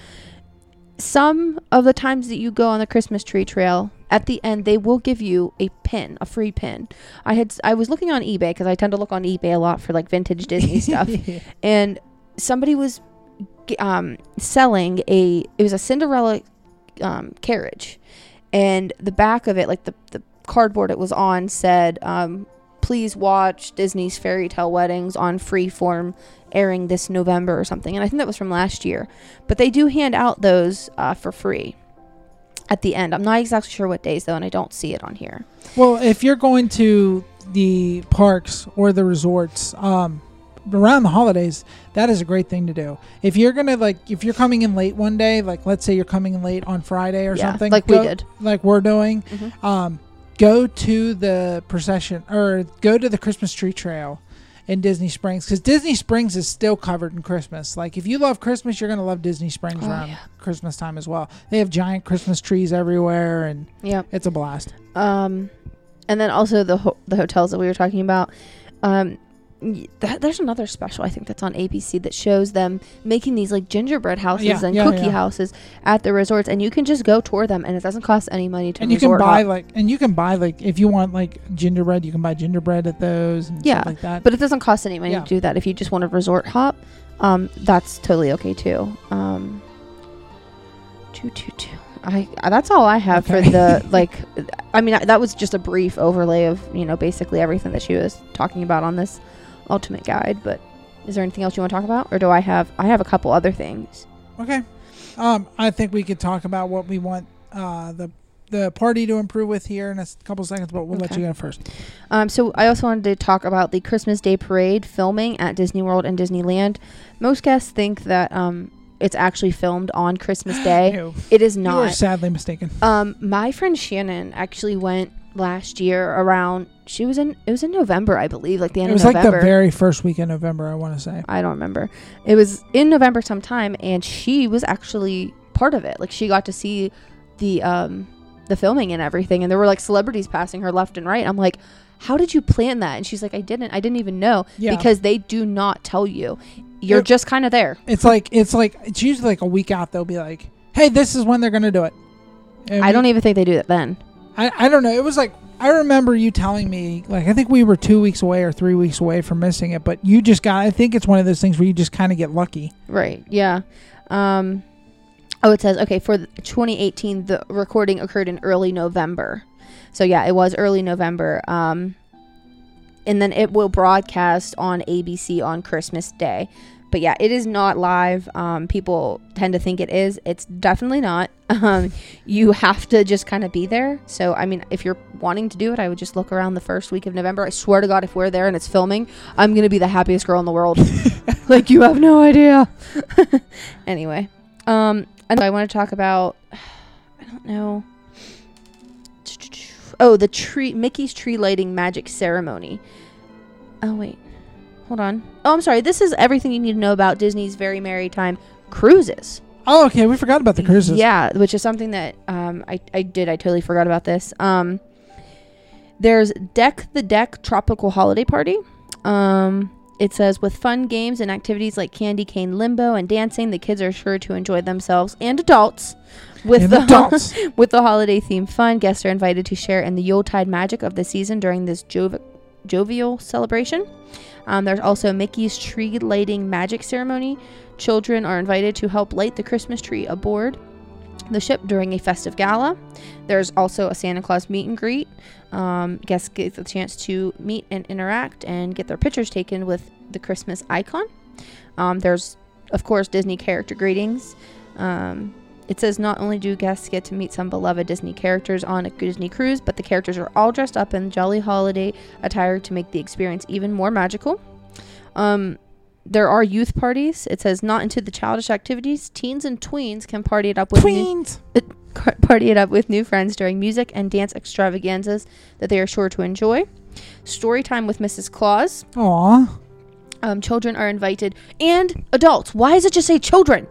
Speaker 4: Some of the times that you go on the Christmas tree trail, at the end they will give you a pin, a free pin. I had I was looking on eBay because I tend to look on eBay a lot for like vintage Disney stuff and somebody was um, selling a it was a Cinderella um, carriage, and the back of it, like the the cardboard it was on, said, um, "Please watch Disney's Fairy Tale Weddings on Freeform, airing this November or something." And I think that was from last year, but they do hand out those uh, for free at the end. I'm not exactly sure what days though, and I don't see it on here.
Speaker 5: Well, if you're going to the parks or the resorts um, around the holidays, that is a great thing to do. If you're gonna like, if you're coming in late one day, like let's say you're coming in late on Friday or
Speaker 4: Yeah,
Speaker 5: something,
Speaker 4: like we did,
Speaker 5: like we're doing,
Speaker 4: Mhm.
Speaker 5: um, go to the procession or go to the Christmas tree trail in Disney Springs because Disney Springs is still covered in Christmas. Like if you love Christmas, you're gonna love Disney Springs
Speaker 4: Oh,
Speaker 5: around
Speaker 4: yeah.
Speaker 5: Christmas time as well. They have giant Christmas trees everywhere, and
Speaker 4: Yep.
Speaker 5: it's a blast.
Speaker 4: Um, and then also the ho- the hotels that we were talking about. Um, that, there's another special I think that's on ABC that shows them making these like gingerbread houses
Speaker 5: Yeah,
Speaker 4: and
Speaker 5: yeah,
Speaker 4: cookie
Speaker 5: yeah.
Speaker 4: houses at the resorts, and you can just go tour them, and it doesn't cost any money to.
Speaker 5: and you can buy
Speaker 4: hop.
Speaker 5: like and you can buy like if you want like gingerbread you can buy gingerbread at those and
Speaker 4: Yeah,
Speaker 5: stuff like that
Speaker 4: but it doesn't cost any money to do that. If you just want to resort hop, um, that's totally okay too. Um, two two two. I uh, that's all I have
Speaker 5: Okay.
Speaker 4: for the like. I mean, that was just a brief overlay of you know basically everything that she was talking about on this ultimate guide. But is there anything else you want to talk about, or do I have? I have a couple other things.
Speaker 5: okay um i think we could talk about what we want uh the the party to improve with here in a couple seconds but we'll let you go first
Speaker 4: Um, so I also wanted to talk about the Christmas Day parade filming at Disney World and Disneyland. Most guests think that um, it's actually filmed on Christmas Day.
Speaker 5: No,
Speaker 4: It is
Speaker 5: you
Speaker 4: not.
Speaker 5: were sadly mistaken
Speaker 4: Um, my friend Shannon actually went last year around. She was in. It was in November, I believe, like the end
Speaker 5: it was
Speaker 4: of
Speaker 5: like the
Speaker 4: November.
Speaker 5: very first week in november i want to say
Speaker 4: I don't remember. It was in November sometime, and she was actually part of it. Like she got to see the um the filming and everything, and there were like celebrities passing her left and right. I'm like, how did you plan that? And she's like, I didn't. I didn't even know
Speaker 5: Yeah.
Speaker 4: because they do not tell you. You're
Speaker 5: Yep.
Speaker 4: just kind of there.
Speaker 5: it's like it's like it's usually like a week out they'll be like hey this is when they're gonna do it
Speaker 4: I don't even think they do it then.
Speaker 5: I, I don't know. It was like I remember you telling me like I think we were two weeks away or three weeks away from missing it, but you just got. I think it's one of those things where you just kind of get lucky.
Speaker 4: Right. Yeah. Um, oh, it says okay for 2018. The recording occurred in early November, so yeah, it was early November. Um, and then it will broadcast on ABC on Christmas Day. But yeah, it is not live. Um, people tend to think it is. It's definitely not. Um, you have to just kind of be there. So I mean, if you're wanting to do it, I would just look around the first week of November. I swear to God, if we're there and it's filming, I'm gonna be the happiest girl in the world. like you have no idea. anyway, um, and I want to talk about. I don't know. Oh, the tree Mickey's tree lighting magic ceremony. Oh wait, hold on. Oh, I'm sorry. This is everything you need to know about Disney's Very Merry Time cruises.
Speaker 5: Oh, okay. We forgot about the cruises.
Speaker 4: Yeah, which is something that um, I, I did. I totally forgot about this. Um, there's Deck the Deck Tropical Holiday Party. Um, it says with fun games and activities like candy cane limbo and dancing, the kids are sure to enjoy themselves and adults. With
Speaker 5: And
Speaker 4: the
Speaker 5: adults.
Speaker 4: with the holiday theme fun, guests are invited to share in the Yuletide magic of the season during this jov- jovial celebration. Um, there's also Mickey's tree lighting magic ceremony. Children are invited to help light the Christmas tree aboard the ship during a festive gala. There's also a Santa Claus meet and greet. Um, guests get the chance to meet and interact and get their pictures taken with the Christmas icon. Um, there's, of course, Disney character greetings. Um, it says not only do guests get to meet some beloved Disney characters on a Disney cruise, but the characters are all dressed up in jolly holiday attire to make the experience even more magical. Um, there are youth parties. It says not into the childish activities. Teens and tweens can party it up with new,
Speaker 5: Tweens.
Speaker 4: car- party it up with new friends during music and dance extravaganzas that they are sure to enjoy. Story time with Mrs. Claus.
Speaker 5: Aw.
Speaker 4: Um, children are invited and adults. Why does it just say children?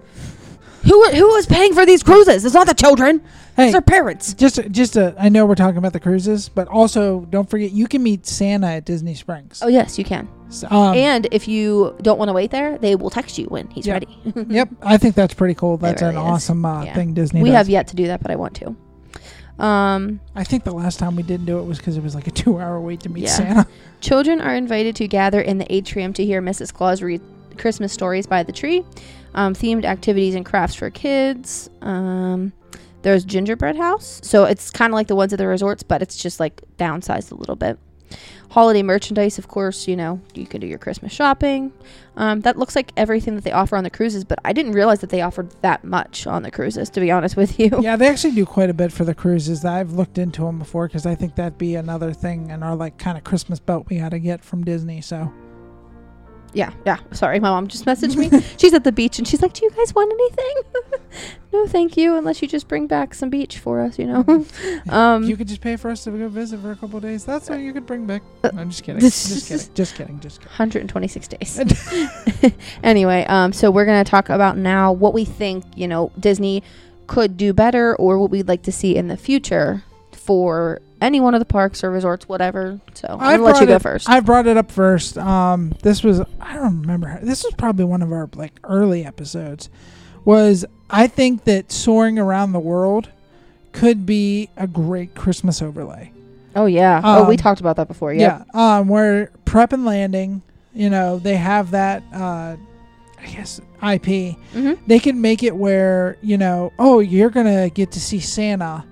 Speaker 4: Who who is paying for these cruises? It's not the children.
Speaker 5: Hey,
Speaker 4: It's their parents.
Speaker 5: just just uh, I know we're talking about the cruises, but also don't forget you can meet Santa at Disney Springs.
Speaker 4: Oh yes, you can.
Speaker 5: So, um,
Speaker 4: and if you don't want to wait there, they will text you when he's
Speaker 5: Yeah.
Speaker 4: ready.
Speaker 5: yep, I think that's pretty cool. That's an
Speaker 4: is.
Speaker 5: awesome uh,
Speaker 4: Yeah.
Speaker 5: thing Disney
Speaker 4: we
Speaker 5: does.
Speaker 4: have yet to do that, but I want to. Um,
Speaker 5: I think the last time we didn't do it was because it was like a two-hour wait to meet
Speaker 4: Yeah.
Speaker 5: Santa.
Speaker 4: Children are invited to gather in the atrium to hear Mrs. Claus read Christmas stories by the tree. Um, themed activities and crafts for kids. Um, there's gingerbread house, so it's kind of like the ones at the resorts, but it's just like downsized a little bit. Holiday merchandise, of course, you know you can do your Christmas shopping. Um, that looks like everything that they offer on the cruises, but I didn't realize that they offered that much on the cruises. To be honest with you,
Speaker 5: yeah, they actually do quite a bit for the cruises. I've looked into them before because I think that'd be another thing in our like kind of Christmas belt we got to get from Disney. So
Speaker 4: Yeah, yeah. Sorry, my mom just messaged me. she's at the beach and she's like, "Do you guys want anything?" no, thank you. Unless you just bring back some beach for us, you know. um,
Speaker 5: you could just pay for us to go visit for a couple days, that's what you could bring back.
Speaker 4: Uh,
Speaker 5: No, I'm just kidding. just kidding. Just kidding. Just kidding.
Speaker 4: 126 days. anyway, um, so we're gonna talk about now what we think you know Disney could do better or what we'd like to see in the future for any one of the parks or resorts, whatever. So I'm
Speaker 5: I've
Speaker 4: gonna let you go
Speaker 5: it-
Speaker 4: first.
Speaker 5: I brought it up first. Um, this was I don't remember. This was probably one of our like early episodes. Was I think that soaring around the world could be a great Christmas overlay.
Speaker 4: oh yeah. oh, we
Speaker 5: um,
Speaker 4: talked about that before. Yep.
Speaker 5: Yeah. Um, where prep and landing, you know, they have that. Uh, I guess IP.
Speaker 4: hmm
Speaker 5: They can make it where you know, oh, you're gonna get to see Santa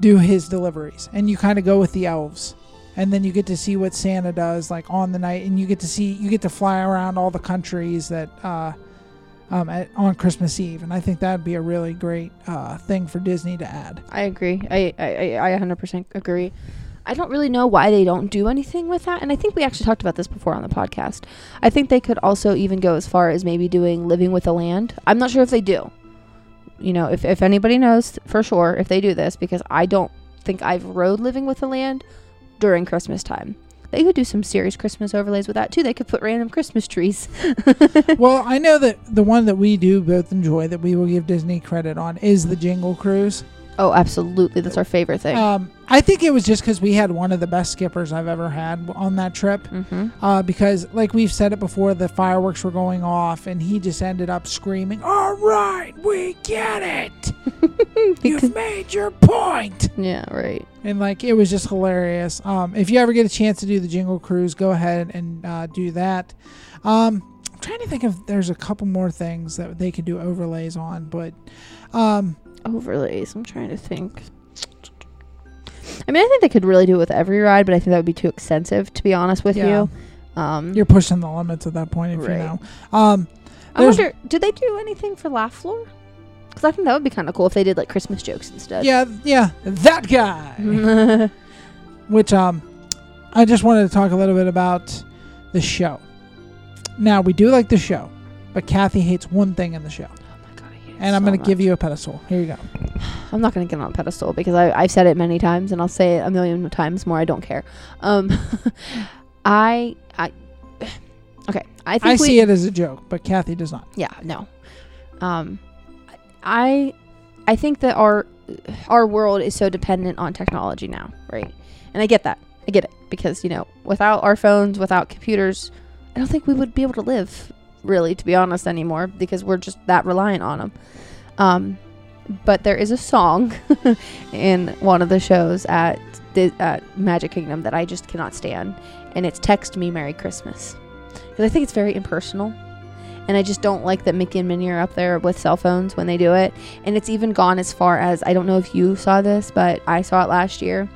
Speaker 5: do his deliveries, and you kind of go with the elves, and then you get to see what Santa does like on the night, and you get to see you get to fly around all the countries that. Uh, um, at, on Christmas Eve, and I think that'd be a really great uh, thing for Disney to add.
Speaker 4: I agree. I, I, I I 100% agree. I don't really know why they don't do anything with that. And I think we actually talked about this before on the podcast. I think they could also even go as far as maybe doing Living with the Land. I'm not sure if they do. You know, if, if anybody knows for sure if they do this, because I don't think I've rode Living with the Land during Christmas time. They could do some serious Christmas overlays with that too. They could put random Christmas trees.
Speaker 5: well, I know that the one that we do both enjoy that we will give Disney credit on is the Jingle Cruise.
Speaker 4: Oh, absolutely. That's our favorite thing.
Speaker 5: Um, I think it was just because we had one of the best skippers I've ever had on that trip.
Speaker 4: mm-hmm.
Speaker 5: Uh, because, like we've said it before, the fireworks were going off, and he just ended up screaming, "All right, we get it. You've made your point."
Speaker 4: Yeah, right.
Speaker 5: And like it was just hilarious. Um, if you ever get a chance to do the Jingle Cruise, go ahead and uh, do that. Um, I'm trying to think if there's a couple more things that they could do overlays on, but um,
Speaker 4: overlays. I'm trying to think. I mean, I think they could really do it with every ride, but I think that would be too extensive, to be honest with
Speaker 5: Yeah.
Speaker 4: you. Um,
Speaker 5: you're pushing the limits at that point, if
Speaker 4: Right.
Speaker 5: you know. Um,
Speaker 4: I
Speaker 5: there's-
Speaker 4: wonder, did they do anything for Laugh Floor? Because I think that would be kind of cool if they did like Christmas jokes instead.
Speaker 5: yeah, yeah, that guy. which um I just wanted to talk a little bit about the show. Now we do like the show, but Kathy hates one thing in the show, and I'm going to give you a pedestal. Here you go.
Speaker 4: I'm not going to get on a pedestal because I, I've said it many times and I'll say it a million times more. I don't care. Um, I, I, okay. I think
Speaker 5: I
Speaker 4: we,
Speaker 5: see it as a joke, but Kathy does not.
Speaker 4: Yeah, no. Um, I, I think that our, our world is so dependent on technology now, right? And I get that. I get it because you know, without our phones, without computers, I don't think we would be able to live, really, to be honest, anymore because we're just that reliant on them. Um, but there is a song in one of the shows at the at Magic Kingdom that I just cannot stand, and it's "Text Me Merry Christmas" because I think it's very impersonal, and I just don't like that Mickey and Minnie are up there with cell phones when they do it, and it's even gone as far as I don't know if you saw this, but I saw it last year.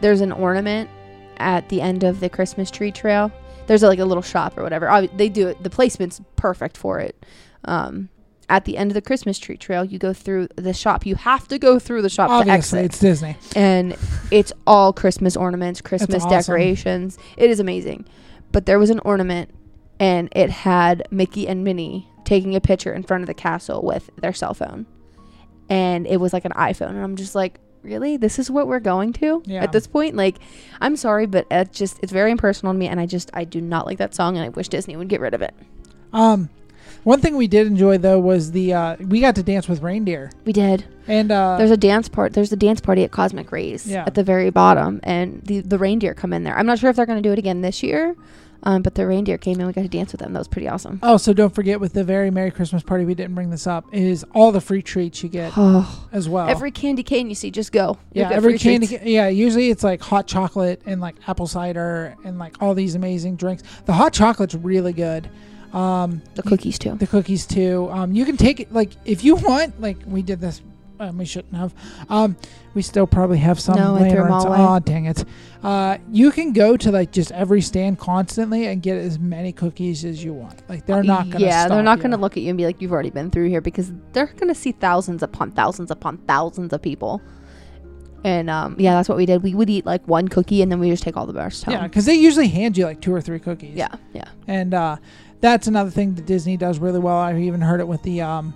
Speaker 4: There's an ornament at the end of the Christmas tree trail. There's like a little shop or whatever. Obvi- They do it. The placement's perfect for it. Um, at the end of the Christmas tree trail, you go through the shop. You have to go through the shop to
Speaker 5: Obviously,
Speaker 4: exit
Speaker 5: it's Disney.
Speaker 4: and it's all Christmas ornaments, Christmas
Speaker 5: awesome.
Speaker 4: decorations. It is amazing. But there was an ornament and it had Mickey and Minnie taking a picture in front of the castle with their cell phone. And it was like an iPhone and I'm just like, really? This is what we're going to
Speaker 5: Yeah.
Speaker 4: at this point? Like, I'm sorry, but it just it's very impersonal to me and I just I do not like that song and I wish Disney would get rid of it.
Speaker 5: Um, one thing we did enjoy though was the uh, we got to dance with reindeer,
Speaker 4: We did.
Speaker 5: and uh,
Speaker 4: There's a dance part. There's a dance party at Cosmic Rays
Speaker 5: Yeah.
Speaker 4: at the very bottom, and the the reindeer come in there. I'm not sure if they're going to do it again this year, um, but the reindeer came in. We got to dance with them. That was pretty awesome.
Speaker 5: also don't forget with the very merry Christmas party. We didn't bring this up. Is all the free treats you get
Speaker 4: Oh,
Speaker 5: as well.
Speaker 4: every candy cane you see, just go. You'll
Speaker 5: yeah,
Speaker 4: get
Speaker 5: every
Speaker 4: free
Speaker 5: candy.
Speaker 4: treats.
Speaker 5: ca- Yeah, usually it's like hot chocolate and like apple cider and like all these amazing drinks. The hot chocolate's really good. Um,
Speaker 4: The cookies too.
Speaker 5: the cookies too. Um, you can take it like if you want. Like we did this. Um, we shouldn't have. Um, we still probably have some.
Speaker 4: No, I
Speaker 5: laying
Speaker 4: threw 'em
Speaker 5: around,
Speaker 4: all away.
Speaker 5: Aw, dang it. Uh, you can go to like just every stand constantly and get as many cookies as you want. Like they're not gonna.
Speaker 4: yeah, they're not going to look at you and be like, "You've already been through here," because they're going to see thousands upon thousands upon thousands of people. And um, yeah, that's what we did. We would eat like one cookie, and then we just take all the rest home.
Speaker 5: Yeah, because they usually hand you like two or three cookies.
Speaker 4: yeah, yeah.
Speaker 5: and uh, that's another thing that Disney does really well. I even heard it with the um,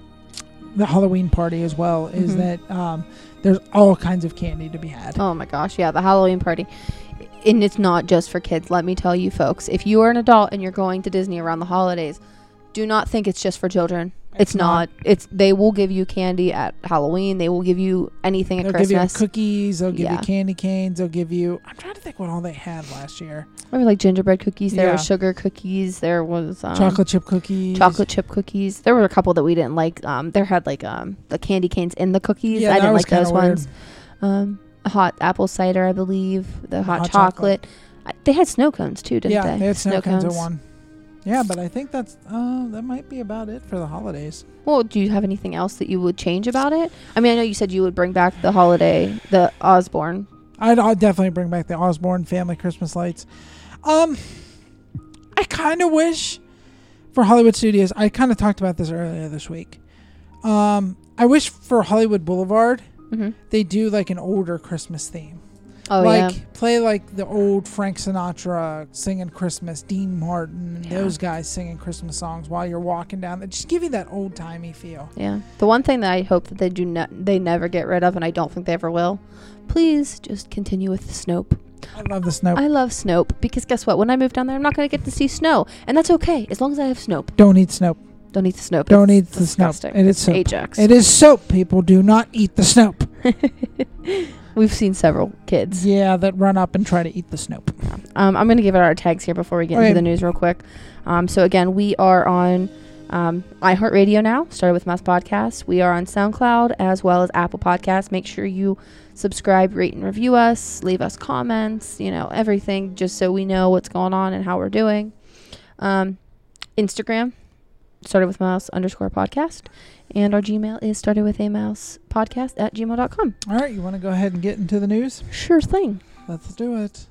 Speaker 5: the Halloween party as well. Is
Speaker 4: Mhm.
Speaker 5: that um, there's all kinds of candy to be had.
Speaker 4: Oh my gosh, yeah, the Halloween party. And it's not just for kids, let me tell you folks. If you are an adult and you're going to Disney around the holidays, do not think it's just for children. It's, not. It's they will give you candy at Halloween. They will give you anything at
Speaker 5: They'll give you
Speaker 4: Christmas.
Speaker 5: cookies. They'll give
Speaker 4: Yeah.
Speaker 5: you candy canes. They'll give you. I'm trying to think what all they had last year.
Speaker 4: There were like gingerbread cookies. There
Speaker 5: Yeah.
Speaker 4: were sugar cookies. There was um,
Speaker 5: chocolate chip cookies.
Speaker 4: chocolate chip cookies. There were a couple that we didn't like. Um, there had like um the candy canes in the cookies. I didn't like those
Speaker 5: weird.
Speaker 4: ones. Um, hot apple cider, I believe. The hot,
Speaker 5: hot
Speaker 4: chocolate. I, they had snow cones too, didn't
Speaker 5: yeah,
Speaker 4: they?
Speaker 5: they had snow cones at one. Yeah, but I think that's uh, that might be about it for the holidays.
Speaker 4: Well, do you have anything else that you would change about it? I mean, I know you said you would bring back the holiday, the Osborne.
Speaker 5: I'd, I'd definitely bring back the Osborne family Christmas lights. Um, I kind of wish for Hollywood Studios. I kind of talked about this earlier this week. Um, I wish for Hollywood Boulevard
Speaker 4: Mm-hmm.
Speaker 5: they do like an older Christmas theme.
Speaker 4: Oh
Speaker 5: like
Speaker 4: yeah,
Speaker 5: play like the old Frank Sinatra singing Christmas, Dean Martin, and
Speaker 4: Yeah.
Speaker 5: those guys singing Christmas songs while you're walking down. They Just give you that old timey feel.
Speaker 4: yeah. The one thing that I hope that they do not, they never get rid of, and I don't think they ever will. Please just continue with the Snope.
Speaker 5: I love the snow.
Speaker 4: I love Snope because guess what? When I move down there, I'm not going to get to see snow, and that's okay as long as I have Snope.
Speaker 5: Don't eat snow.
Speaker 4: Don't eat the Snope.
Speaker 5: Don't
Speaker 4: It's
Speaker 5: eat the
Speaker 4: disgusting.
Speaker 5: It is soap.
Speaker 4: Ajax.
Speaker 5: It is soap. People do not eat the snow.
Speaker 4: We've seen several kids.
Speaker 5: Yeah, that run up and try to eat the snow.
Speaker 4: Um, I'm going to give it our tags here before we get
Speaker 5: Okay.
Speaker 4: into the news real quick. Um, so again, we are on um, iHeartRadio now. Started with Mouse Podcast. We are on SoundCloud as well as Apple Podcasts. Make sure you subscribe, rate, and review us. Leave us comments. You know everything, just so we know what's going on and how we're doing. Um, Instagram started with mouse underscore podcast and our gmail is started with a mouse podcast at gmail.com
Speaker 5: All right, you want to go ahead and get into the news?
Speaker 4: sure thing
Speaker 5: Let's do it.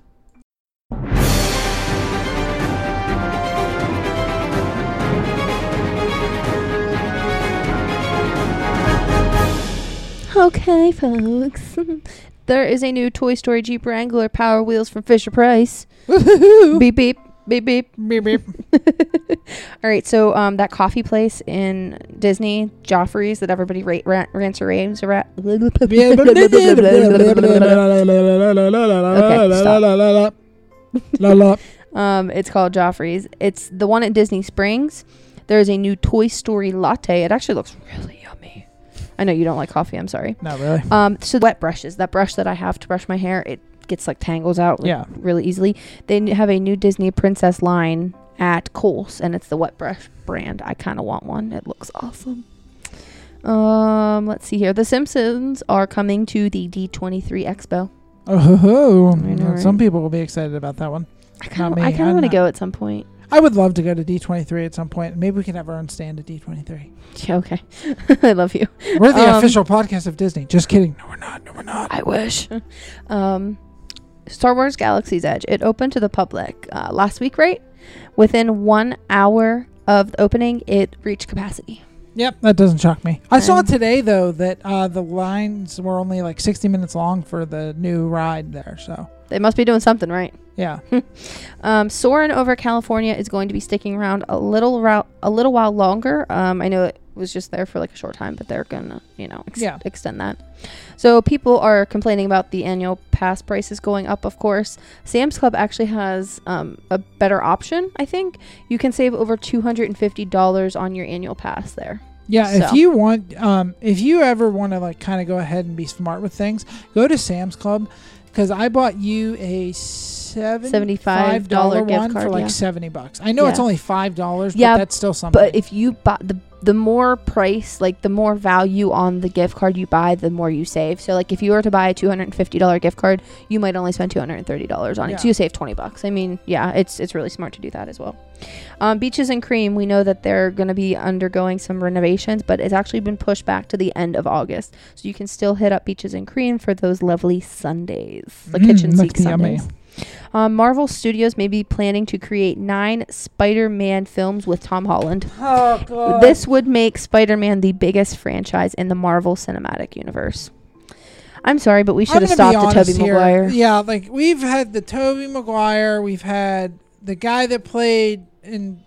Speaker 4: Okay, folks. there is a new Toy Story Jeep Wrangler Power Wheels from Fisher Price.
Speaker 5: Woohoo!
Speaker 4: beep beep beep beep.
Speaker 5: beep beep.
Speaker 4: All right, so um, that coffee place in Disney, Joffrey's, that everybody ra- ra- rants or raves about.
Speaker 5: La.
Speaker 4: um, it's called Joffrey's. It's the one at Disney Springs. There's a new Toy Story latte. It actually looks really yummy. I know you don't like coffee. I'm sorry.
Speaker 5: Not really.
Speaker 4: Um, so wet brushes, that brush that I have to brush my hair, it gets like tangles out like,
Speaker 5: Yeah.
Speaker 4: really easily. They have a new Disney Princess line at Kohl's, and it's the wet brush brand. I kind of want one. It looks awesome. Um, let's see here. The Simpsons are coming to the D23 Expo.
Speaker 5: Oh, ho, ho.
Speaker 4: Know,
Speaker 5: Well, Some people will be excited about that one.
Speaker 4: I kind of. I kind of want to go at some point.
Speaker 5: I would love to go to D23 at some point. Maybe we can have our own stand at D23.
Speaker 4: Yeah, okay. I love you.
Speaker 5: We're the
Speaker 4: Um,
Speaker 5: official podcast of Disney. Just kidding. No, we're not. No, we're not.
Speaker 4: I wish. um, Star Wars Galaxy's Edge. It opened to the public uh, last week, right? Within one hour of the opening, it reached capacity.
Speaker 5: Yep, that doesn't shock me. I saw today though that uh, the lines were only like 60 minutes long for the new ride there. So
Speaker 4: They must be doing something right.
Speaker 5: yeah,
Speaker 4: Um, Soarin' over California is going to be sticking around a little rou- a little while longer. Um, I know it was just there for like a short time, but they're gonna you know ex-
Speaker 5: Yeah.
Speaker 4: extend that. So people are complaining about the annual pass prices going up. Of course, Sam's Club actually has um, a better option. I think you can save over two hundred and fifty dollars on your annual pass there.
Speaker 5: yeah. If you want, um, if you ever want to like kind of go ahead and be smart with things, go to Sam's Club because I bought you a seventy-five dollar
Speaker 4: gift card,
Speaker 5: for like
Speaker 4: yeah.
Speaker 5: seventy bucks. I know it's only five dollars,
Speaker 4: Yeah,
Speaker 5: but that's still something.
Speaker 4: But if you buy the the more price, like the more value on the gift card you buy, the more you save. So like if you were to buy a two hundred and fifty dollar gift card, you might only spend two hundred and thirty dollars on it. So you save twenty bucks. I mean, yeah, it's it's really smart to do that as well. Um, Beaches and Cream, we know that they're going to be undergoing some renovations, but it's actually been pushed back to the end of August. So you can still hit up Beaches and Cream for those lovely Sundays, the
Speaker 5: Mm,
Speaker 4: kitchen sink
Speaker 5: Sundays. yummy.
Speaker 4: Um, Marvel Studios may be planning to create nine Spider-Man films with Tom Holland.
Speaker 5: oh god,
Speaker 4: This would make Spider-Man the biggest franchise in the Marvel Cinematic Universe. I'm sorry, but we should
Speaker 5: I'm
Speaker 4: have stopped at
Speaker 5: honest
Speaker 4: Tobey
Speaker 5: here.
Speaker 4: Maguire.
Speaker 5: Yeah, like we've had the Tobey Maguire, we've had the guy that played in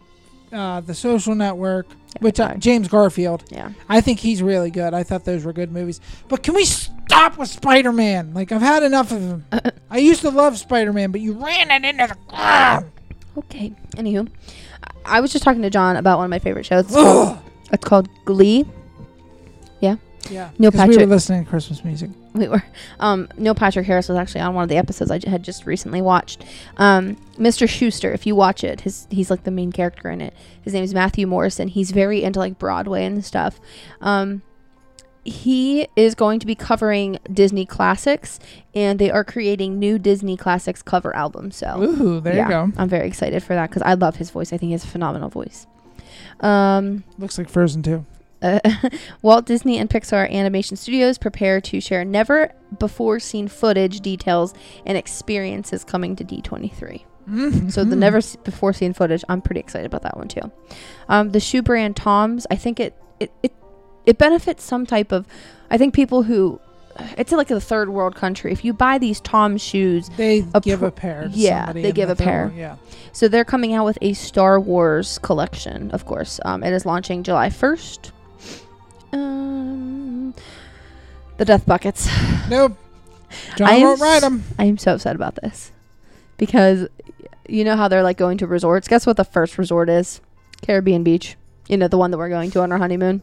Speaker 5: uh, the Social Network, which uh. James Garfield.
Speaker 4: Yeah.
Speaker 5: I think he's really good. I thought those were good movies. But can we stop with Spider Man? Like I've had enough of him. I used to love Spider Man, but you ran it into the ground.
Speaker 4: Okay. Anywho, I was just talking to John about one of my favorite shows. It's called, it's called Glee.
Speaker 5: Yeah.
Speaker 4: Neil
Speaker 5: Because we were
Speaker 4: Patrick-
Speaker 5: listening to Christmas music.
Speaker 4: We were. Um, Neil Patrick Harris was actually on one of the episodes I j- had just recently watched. Um, Mr. Schuester, if you watch it, his he's like the main character in it. His name is Matthew Morrison. He's very into like Broadway and stuff. Um, he is going to be covering Disney classics, and they are creating new Disney classics cover albums. So
Speaker 5: Ooh, there
Speaker 4: yeah,
Speaker 5: you go.
Speaker 4: I'm very excited for that because I love his voice. I think he has a phenomenal voice. Um,
Speaker 5: Looks like Frozen too.
Speaker 4: Uh, Walt Disney and Pixar Animation Studios prepare to share never before seen footage, details, and experiences coming to D23.
Speaker 5: Mm-hmm.
Speaker 4: So the never s- before seen footage, I'm pretty excited about that one too. Um, the shoe brand Toms, I think it it, it it benefits some type of, I think people who, it's like a third world country. If you buy these Toms shoes,
Speaker 5: They
Speaker 4: a
Speaker 5: give
Speaker 4: pro-
Speaker 5: a pair.
Speaker 4: Yeah, they give a pair.
Speaker 5: Yeah.
Speaker 4: so they're coming out with a Star Wars collection, of course. Um, it is launching July 1st. Um, the Death Buckets.
Speaker 5: Nope. John
Speaker 4: I
Speaker 5: won't ride them.
Speaker 4: I am so upset about this because you know how they're like going to resorts. Guess what the first resort is? Caribbean Beach. You know the one that we're going to on our honeymoon.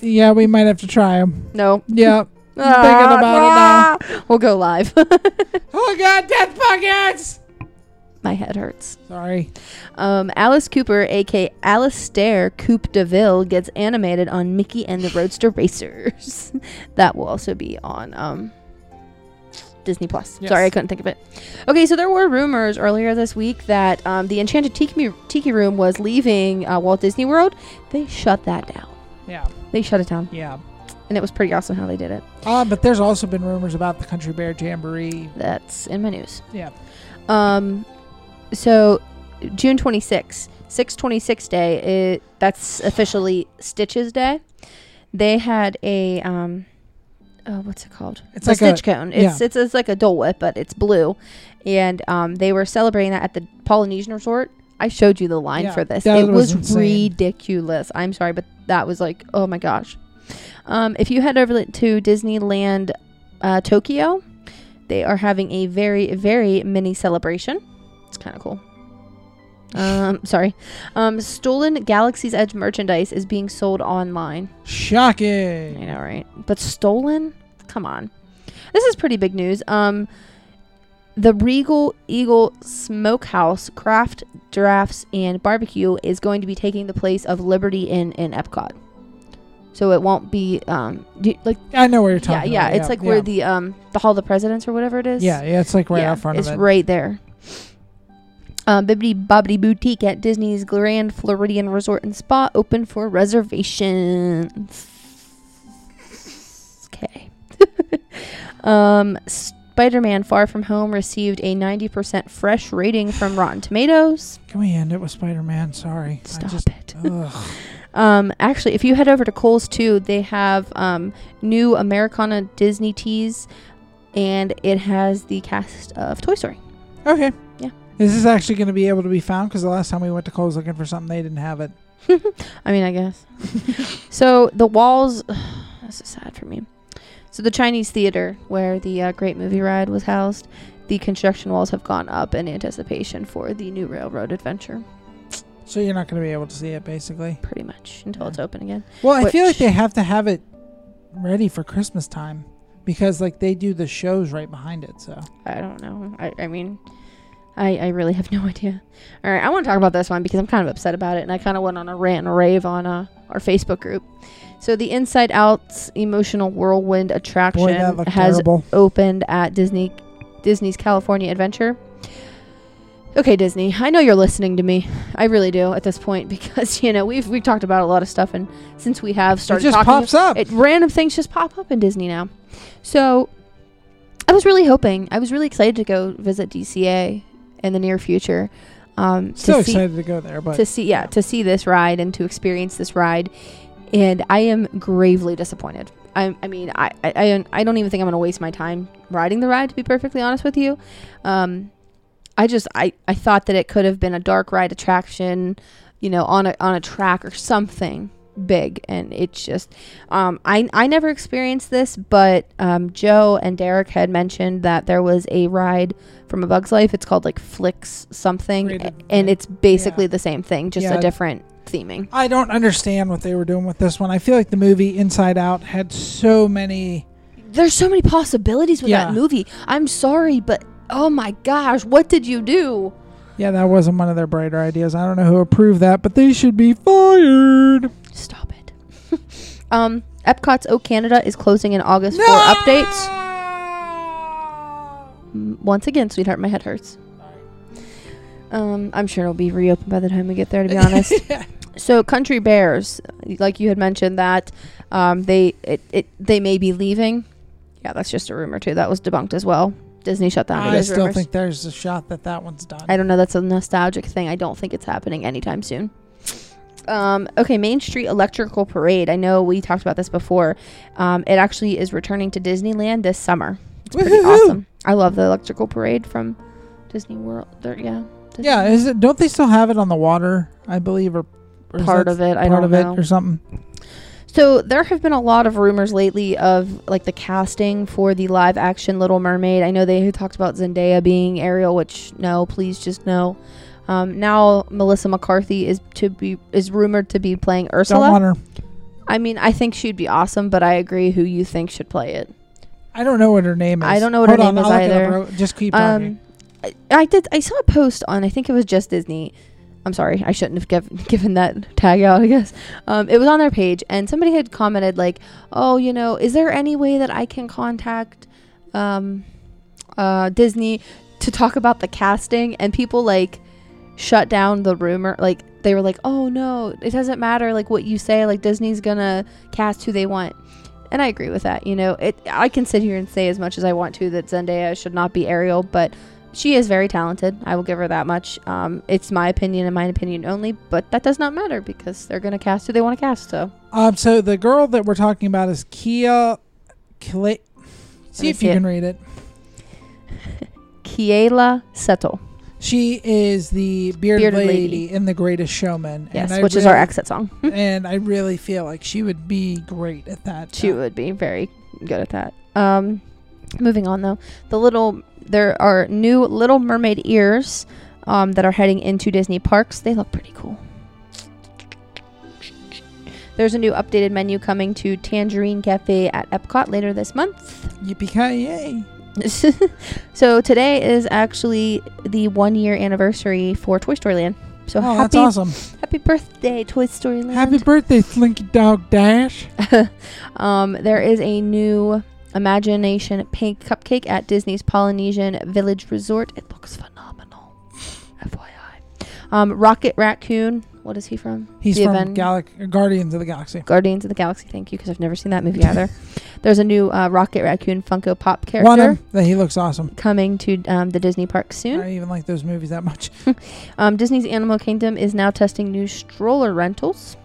Speaker 5: Yeah, we might have to try them.
Speaker 4: No,
Speaker 5: Yeah.
Speaker 4: Ah,
Speaker 5: about
Speaker 4: ah. We'll go live.
Speaker 5: Oh God, death buckets.
Speaker 4: My head hurts.
Speaker 5: Sorry.
Speaker 4: Um, Alice Cooper, aka Alistair Coupe Deville, gets animated on Mickey and the Roadster Racers. that will also be on um, Disney Plus.
Speaker 5: Yes.
Speaker 4: Sorry, I couldn't think of it. Okay, so there were rumors earlier this week that um, the Enchanted Tiki, Tiki Room was leaving uh, Walt Disney World. They shut that down.
Speaker 5: Yeah.
Speaker 4: They shut it down,
Speaker 5: Yeah.
Speaker 4: and it was pretty awesome how they did it.
Speaker 5: Uh, but there's also been rumors about the Country Bear Jamboree.
Speaker 4: That's in my news.
Speaker 5: Yeah.
Speaker 4: Um, so June 26, 626 day, it, that's officially Stitches Day. They had a, um, oh, what's it called?
Speaker 5: It's
Speaker 4: a
Speaker 5: like a-
Speaker 4: stitch cone. It's, it's, it's like a Dole Whip, but it's blue. And, um, they were celebrating that at the Polynesian Resort. I showed you the line
Speaker 5: Yeah,
Speaker 4: for this. It
Speaker 5: was
Speaker 4: was, ridiculous. I'm sorry, but that was like, oh my gosh. Um, if you head over to Disneyland uh, Tokyo, they are having a very, very mini celebration. It's kind of cool. Um, sorry. Um, stolen Galaxy's Edge merchandise is being sold online.
Speaker 5: Shocking.
Speaker 4: I know, right? But stolen? Come on. This is pretty big news. Um, the Regal Eagle Smokehouse Craft Drafts and Barbecue is going to be taking the place of Liberty Inn in Epcot. So it won't be um do like
Speaker 5: I know where you're
Speaker 4: yeah
Speaker 5: talking
Speaker 4: yeah
Speaker 5: about.
Speaker 4: it's like where the um the Hall of the Presidents or whatever it is
Speaker 5: Yeah, yeah, it's like right
Speaker 4: yeah,
Speaker 5: out front
Speaker 4: it's
Speaker 5: of it.
Speaker 4: right there. Um, Bibbidi Bobbidi Boutique at Disney's Grand Floridian Resort and Spa open for reservations. Okay. um, Spider-Man: Far From Home received a 90% fresh rating from Rotten Tomatoes.
Speaker 5: Can we end it with Spider Man? Sorry.
Speaker 4: Stop
Speaker 5: just,
Speaker 4: it. Um, actually, if you head over to Kohl's too, they have um, new Americana Disney teas, and it has the cast of Toy Story.
Speaker 5: Okay.
Speaker 4: Yeah.
Speaker 5: Is this actually going to be able to be found? Because the last time we went to Kohl's looking for something, they didn't have it.
Speaker 4: I mean, I guess. so the walls. this is sad for me. So the Chinese theater, where the uh, Great Movie Ride was housed, the construction walls have gone up in anticipation for the new railroad adventure.
Speaker 5: So you're not going to be able to see it, basically.
Speaker 4: Pretty much until
Speaker 5: Yeah.
Speaker 4: it's open again.
Speaker 5: Well, I feel like they have to have it ready for Christmas time because, like, they do the shows right behind it. So
Speaker 4: I don't know. I, I mean, I, I really have no idea. All right, I want to talk about this one because I'm kind of upset about it, and I kind of went on a rant and rave on uh, our Facebook group. So the Inside Out's emotional whirlwind attraction
Speaker 5: boy,
Speaker 4: has
Speaker 5: terrible.
Speaker 4: opened at Disney Disney's California Adventure. Okay, Disney, I know you're listening to me. I really do at this point because you know we've we've talked about a lot of stuff, and since we have
Speaker 5: It
Speaker 4: started
Speaker 5: just
Speaker 4: talking,
Speaker 5: pops up.
Speaker 4: it random things just pop up in Disney now. So I was really hoping, I was really excited to go visit DCA in the near future. Um,
Speaker 5: Still
Speaker 4: to see,
Speaker 5: excited to go there, but
Speaker 4: to see, yeah, to see this ride and to experience this ride, and I am gravely disappointed. I, I mean, I, I, I don't even think I'm gonna waste my time riding the ride. To be perfectly honest with you, um, I just I, I thought that it could have been a dark ride attraction, you know, on a on a track or something big and it's just um i i never experienced this but um joe and derek had mentioned that there was a ride from a bug's life it's called like Flik's something and it's basically
Speaker 5: yeah.
Speaker 4: the same thing just
Speaker 5: Yeah.
Speaker 4: a different theming
Speaker 5: I don't understand what they were doing with this one. I feel like the movie Inside Out had so many.
Speaker 4: there's so many possibilities with
Speaker 5: Yeah.
Speaker 4: that movie i'm sorry but oh my gosh what did you do
Speaker 5: Yeah, that wasn't one of their brighter ideas. I don't know who approved that, but they should be fired.
Speaker 4: Stop it um epcot's o canada is closing in august for updates Mm, once again, sweetheart, my head hurts. Um, I'm sure it'll be reopened by the time we get there. To be honest, so Country Bears, like you had mentioned that, um, they it, it they may be leaving. Yeah, that's just a rumor too. That was debunked as well. Disney shut down
Speaker 5: I
Speaker 4: those
Speaker 5: still
Speaker 4: rumors.
Speaker 5: think there's a shot that that one's done.
Speaker 4: I don't know. That's a nostalgic thing. I don't think it's happening anytime soon. Um, okay, Main Street Electrical Parade. I know we talked about this before. Um, it actually is returning to Disneyland this summer. It's pretty
Speaker 5: Woohoo!
Speaker 4: awesome. I love the electrical parade from Disney World. There, yeah. Disney
Speaker 5: yeah, is it? Don't they still have it on the water? I believe, or, or
Speaker 4: Part of it, I don't
Speaker 5: of
Speaker 4: know.
Speaker 5: it, or something.
Speaker 4: So there have been a lot of rumors lately of like the casting for the live action Little Mermaid. I know they talked about Zendaya being Ariel, which no, please just no. Um, now Melissa McCarthy is to be is rumored to be playing Ursula.
Speaker 5: Don't want her.
Speaker 4: I mean, I think she'd be awesome, but I agree who you think should play it.
Speaker 5: I don't know what her name is.
Speaker 4: I don't know what
Speaker 5: Hold
Speaker 4: her
Speaker 5: on,
Speaker 4: name is
Speaker 5: I'll look it up,
Speaker 4: either.
Speaker 5: Just keep.
Speaker 4: Um, I, I did. I saw a post on. I think it was just Disney. I'm sorry, I shouldn't have given given that tag out. I guess um, it was on their page, and somebody had commented like, "Oh, you know, is there any way that I can contact um, uh, Disney to talk about the casting?" And people like shut down the rumor. Like they were like, "Oh no, it doesn't matter. Like what you say. Like Disney's gonna cast who they want." And I agree with that. You know, it. I can sit here and say as much as I want to that Zendaya should not be Ariel, but she is very talented. I will give her that much. Um, it's my opinion and my opinion only, but that does not matter because they're gonna cast who they want to cast. So
Speaker 5: Um, so the girl that we're talking about is Kia. Kla- see if
Speaker 4: see
Speaker 5: you
Speaker 4: it.
Speaker 5: can read it.
Speaker 4: Keala Seto,
Speaker 5: She is the bearded,
Speaker 4: Bearded
Speaker 5: lady,
Speaker 4: lady.
Speaker 5: in The Greatest Showman.
Speaker 4: yes, which is our exit song.
Speaker 5: and I really feel like she would be great at that.
Speaker 4: She would be very good at that. Um, moving on though, the little there are new Little Mermaid ears um, that are heading into Disney parks. They look pretty cool. There's a new updated menu coming to Tangerine Cafe at Epcot later this month.
Speaker 5: Yippee-ki-yay.
Speaker 4: so today is actually the one year anniversary for Toy Story Land. So
Speaker 5: Oh, that's
Speaker 4: happy
Speaker 5: awesome.
Speaker 4: happy birthday, Toy Story Land.
Speaker 5: Happy birthday, Slinky Dog Dash.
Speaker 4: um, there is a new Imagination Pink Cupcake at Disney's Polynesian Village Resort. It looks phenomenal. FYI. Um, Rocket Raccoon. What is he from?
Speaker 5: He's
Speaker 4: The
Speaker 5: from
Speaker 4: Aven-
Speaker 5: Galac- Guardians of the Galaxy.
Speaker 4: Guardians of the Galaxy. Thank you, because I've never seen that movie either. There's a new uh, Rocket Raccoon Funko Pop character
Speaker 5: him? That he looks awesome.
Speaker 4: coming to um, the Disney park soon.
Speaker 5: I even like those movies that much.
Speaker 4: Um, Disney's Animal Kingdom is now testing new stroller rentals.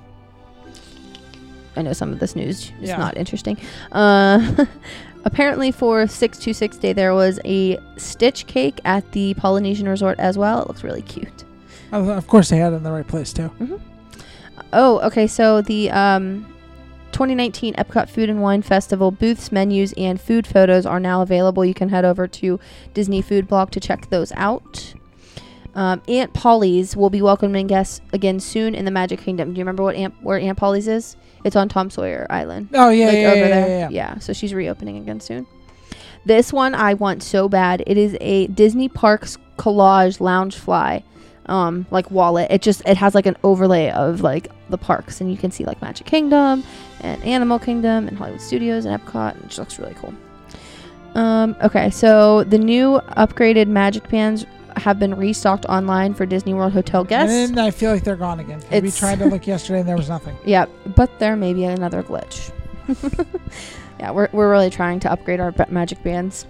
Speaker 4: I know some of this news is
Speaker 5: Yeah.
Speaker 4: not interesting. Uh, apparently, for 626 Day, there was a Stitch cake at the Polynesian Resort as well. It looks really cute.
Speaker 5: Of of course, they had it in the right place too.
Speaker 4: Oh, okay. So the um, 2019 Epcot Food and Wine Festival booths, menus, and food photos are now available. You can head over to Disney Food Blog to check those out. Um, Aunt Polly's will be welcoming guests again soon in the Magic Kingdom. Do you remember what Aunt where Aunt Polly's is? It's on Tom Sawyer Island.
Speaker 5: Oh yeah,
Speaker 4: like
Speaker 5: yeah,
Speaker 4: over
Speaker 5: yeah,
Speaker 4: there.
Speaker 5: yeah, yeah.
Speaker 4: so she's reopening again soon. This one I want so bad. It is a Disney Parks collage Loungefly, um, like wallet. It just it has like an overlay of like the parks, and you can see like Magic Kingdom and Animal Kingdom and Hollywood Studios and Epcot. And it just looks really cool. Um, okay, so the new upgraded Magic Bands have been restocked online for Disney World hotel guests.
Speaker 5: And I feel like they're gone again. We tried to look yesterday and there was nothing.
Speaker 4: Yeah, but there may be another glitch. yeah, we're, we're really trying to upgrade our magic bands.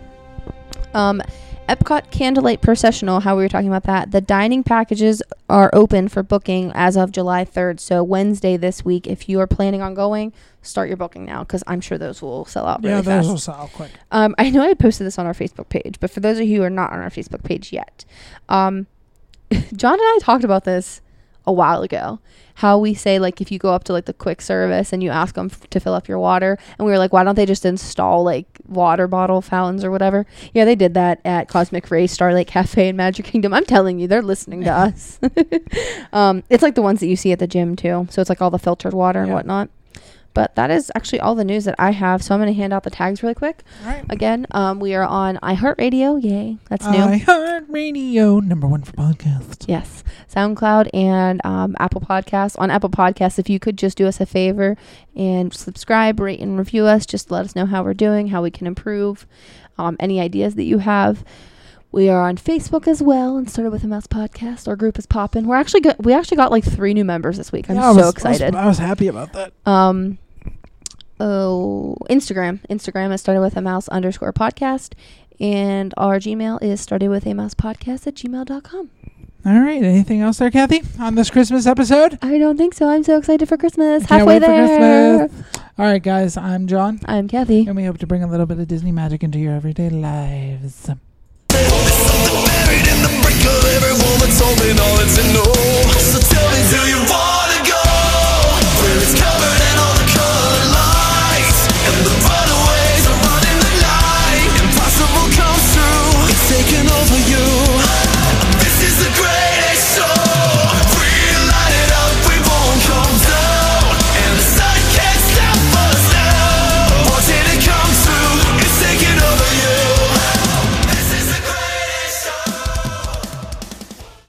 Speaker 4: Um, Epcot Candlelight Processional, how we were talking about that. The dining packages are open for booking as of July 3rd. So Wednesday this week, if you are planning on going, start your booking now because I'm sure those will sell out really
Speaker 5: yeah, those
Speaker 4: fast.
Speaker 5: will sell out quick.
Speaker 4: Um, I know I posted this on our Facebook page, but for those of you who are not on our Facebook page yet, um, John and I talked about this a while ago. How we say like if you go up to like the quick service and you ask them f- to fill up your water, and we were like, why don't they just install like water bottle fountains or whatever? Yeah, they did that at Cosmic Ray's, Starlight Cafe, and Magic Kingdom. I'm telling you, they're listening to us. um, it's like the ones that you see at the gym too. So it's like all the filtered water and
Speaker 5: Yeah.
Speaker 4: whatnot. But that is actually all the news that I have. So I'm going to hand out the tags really quick.
Speaker 5: All right.
Speaker 4: Again, um, we are on iHeartRadio. Yay, that's new.
Speaker 5: iHeartRadio, number one for podcasts.
Speaker 4: Yes, SoundCloud and um, Apple Podcasts. On Apple Podcasts, if you could just do us a favor and subscribe, rate, and review us, just let us know how we're doing, how we can improve, um, any ideas that you have. We are on Facebook as well, and started with a mouse podcast. Our group is popping. We're actually good. We actually got like three new members this week. I'm
Speaker 5: Yeah,
Speaker 4: so
Speaker 5: was- I was-
Speaker 4: excited.
Speaker 5: I was, happy about that.
Speaker 4: Um, oh, Instagram. Instagram I started with a mouse underscore podcast. And our Gmail is started with a mouse podcast at gmail.com.
Speaker 5: All right. Anything else there, Kathy, on this Christmas episode?
Speaker 4: I don't think so. I'm so excited for Christmas.
Speaker 5: Can't
Speaker 4: Halfway there.
Speaker 5: All right, guys. I'm John.
Speaker 4: I'm Kathy.
Speaker 5: And we hope to bring a little bit of Disney magic into your everyday lives.
Speaker 3: Tell me, do you wanna go? Where it's covered